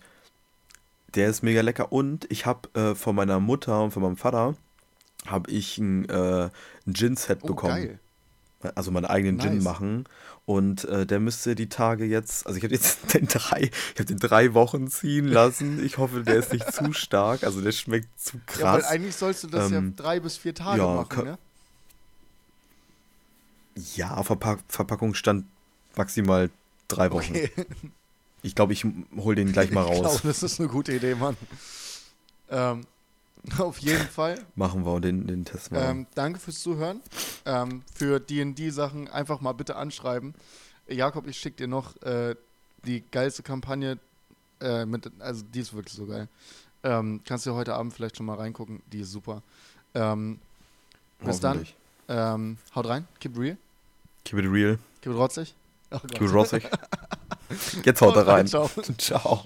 der ist mega lecker. Und ich habe äh, von meiner Mutter und von meinem Vater habe ich ein, äh, ein Gin-Set Oh, bekommen. geil. Also meinen eigenen Gin Nice. machen. Und äh, der müsste die Tage jetzt, also ich habe jetzt den drei, ich habe den drei Wochen ziehen lassen. Ich hoffe, der ist nicht zu stark. Also der schmeckt zu Ja, weil krass. eigentlich sollst du das ja Ähm, drei bis vier Tage ja, machen, ne? Ja, Verpack Verpackung stand maximal drei Wochen. Okay. Ich glaube, ich hol den gleich mal Ich raus. glaube, das ist eine gute Idee, Mann. Ähm, auf jeden Fall. Machen wir den, den Test mal. Ähm, danke fürs Zuhören. Ähm, für D&D-Sachen einfach mal bitte anschreiben. Jakob, ich schicke dir noch äh, die geilste Kampagne. Äh, mit, also die ist wirklich so geil. Ähm, kannst du heute Abend vielleicht schon mal reingucken. Die ist super. Ähm, bis dann. Ähm, haut rein. Keep it real. Keep it real. Keep it rotzig. Oh. Keep it rossig. Jetzt haut er rein. Ciao. Ciao.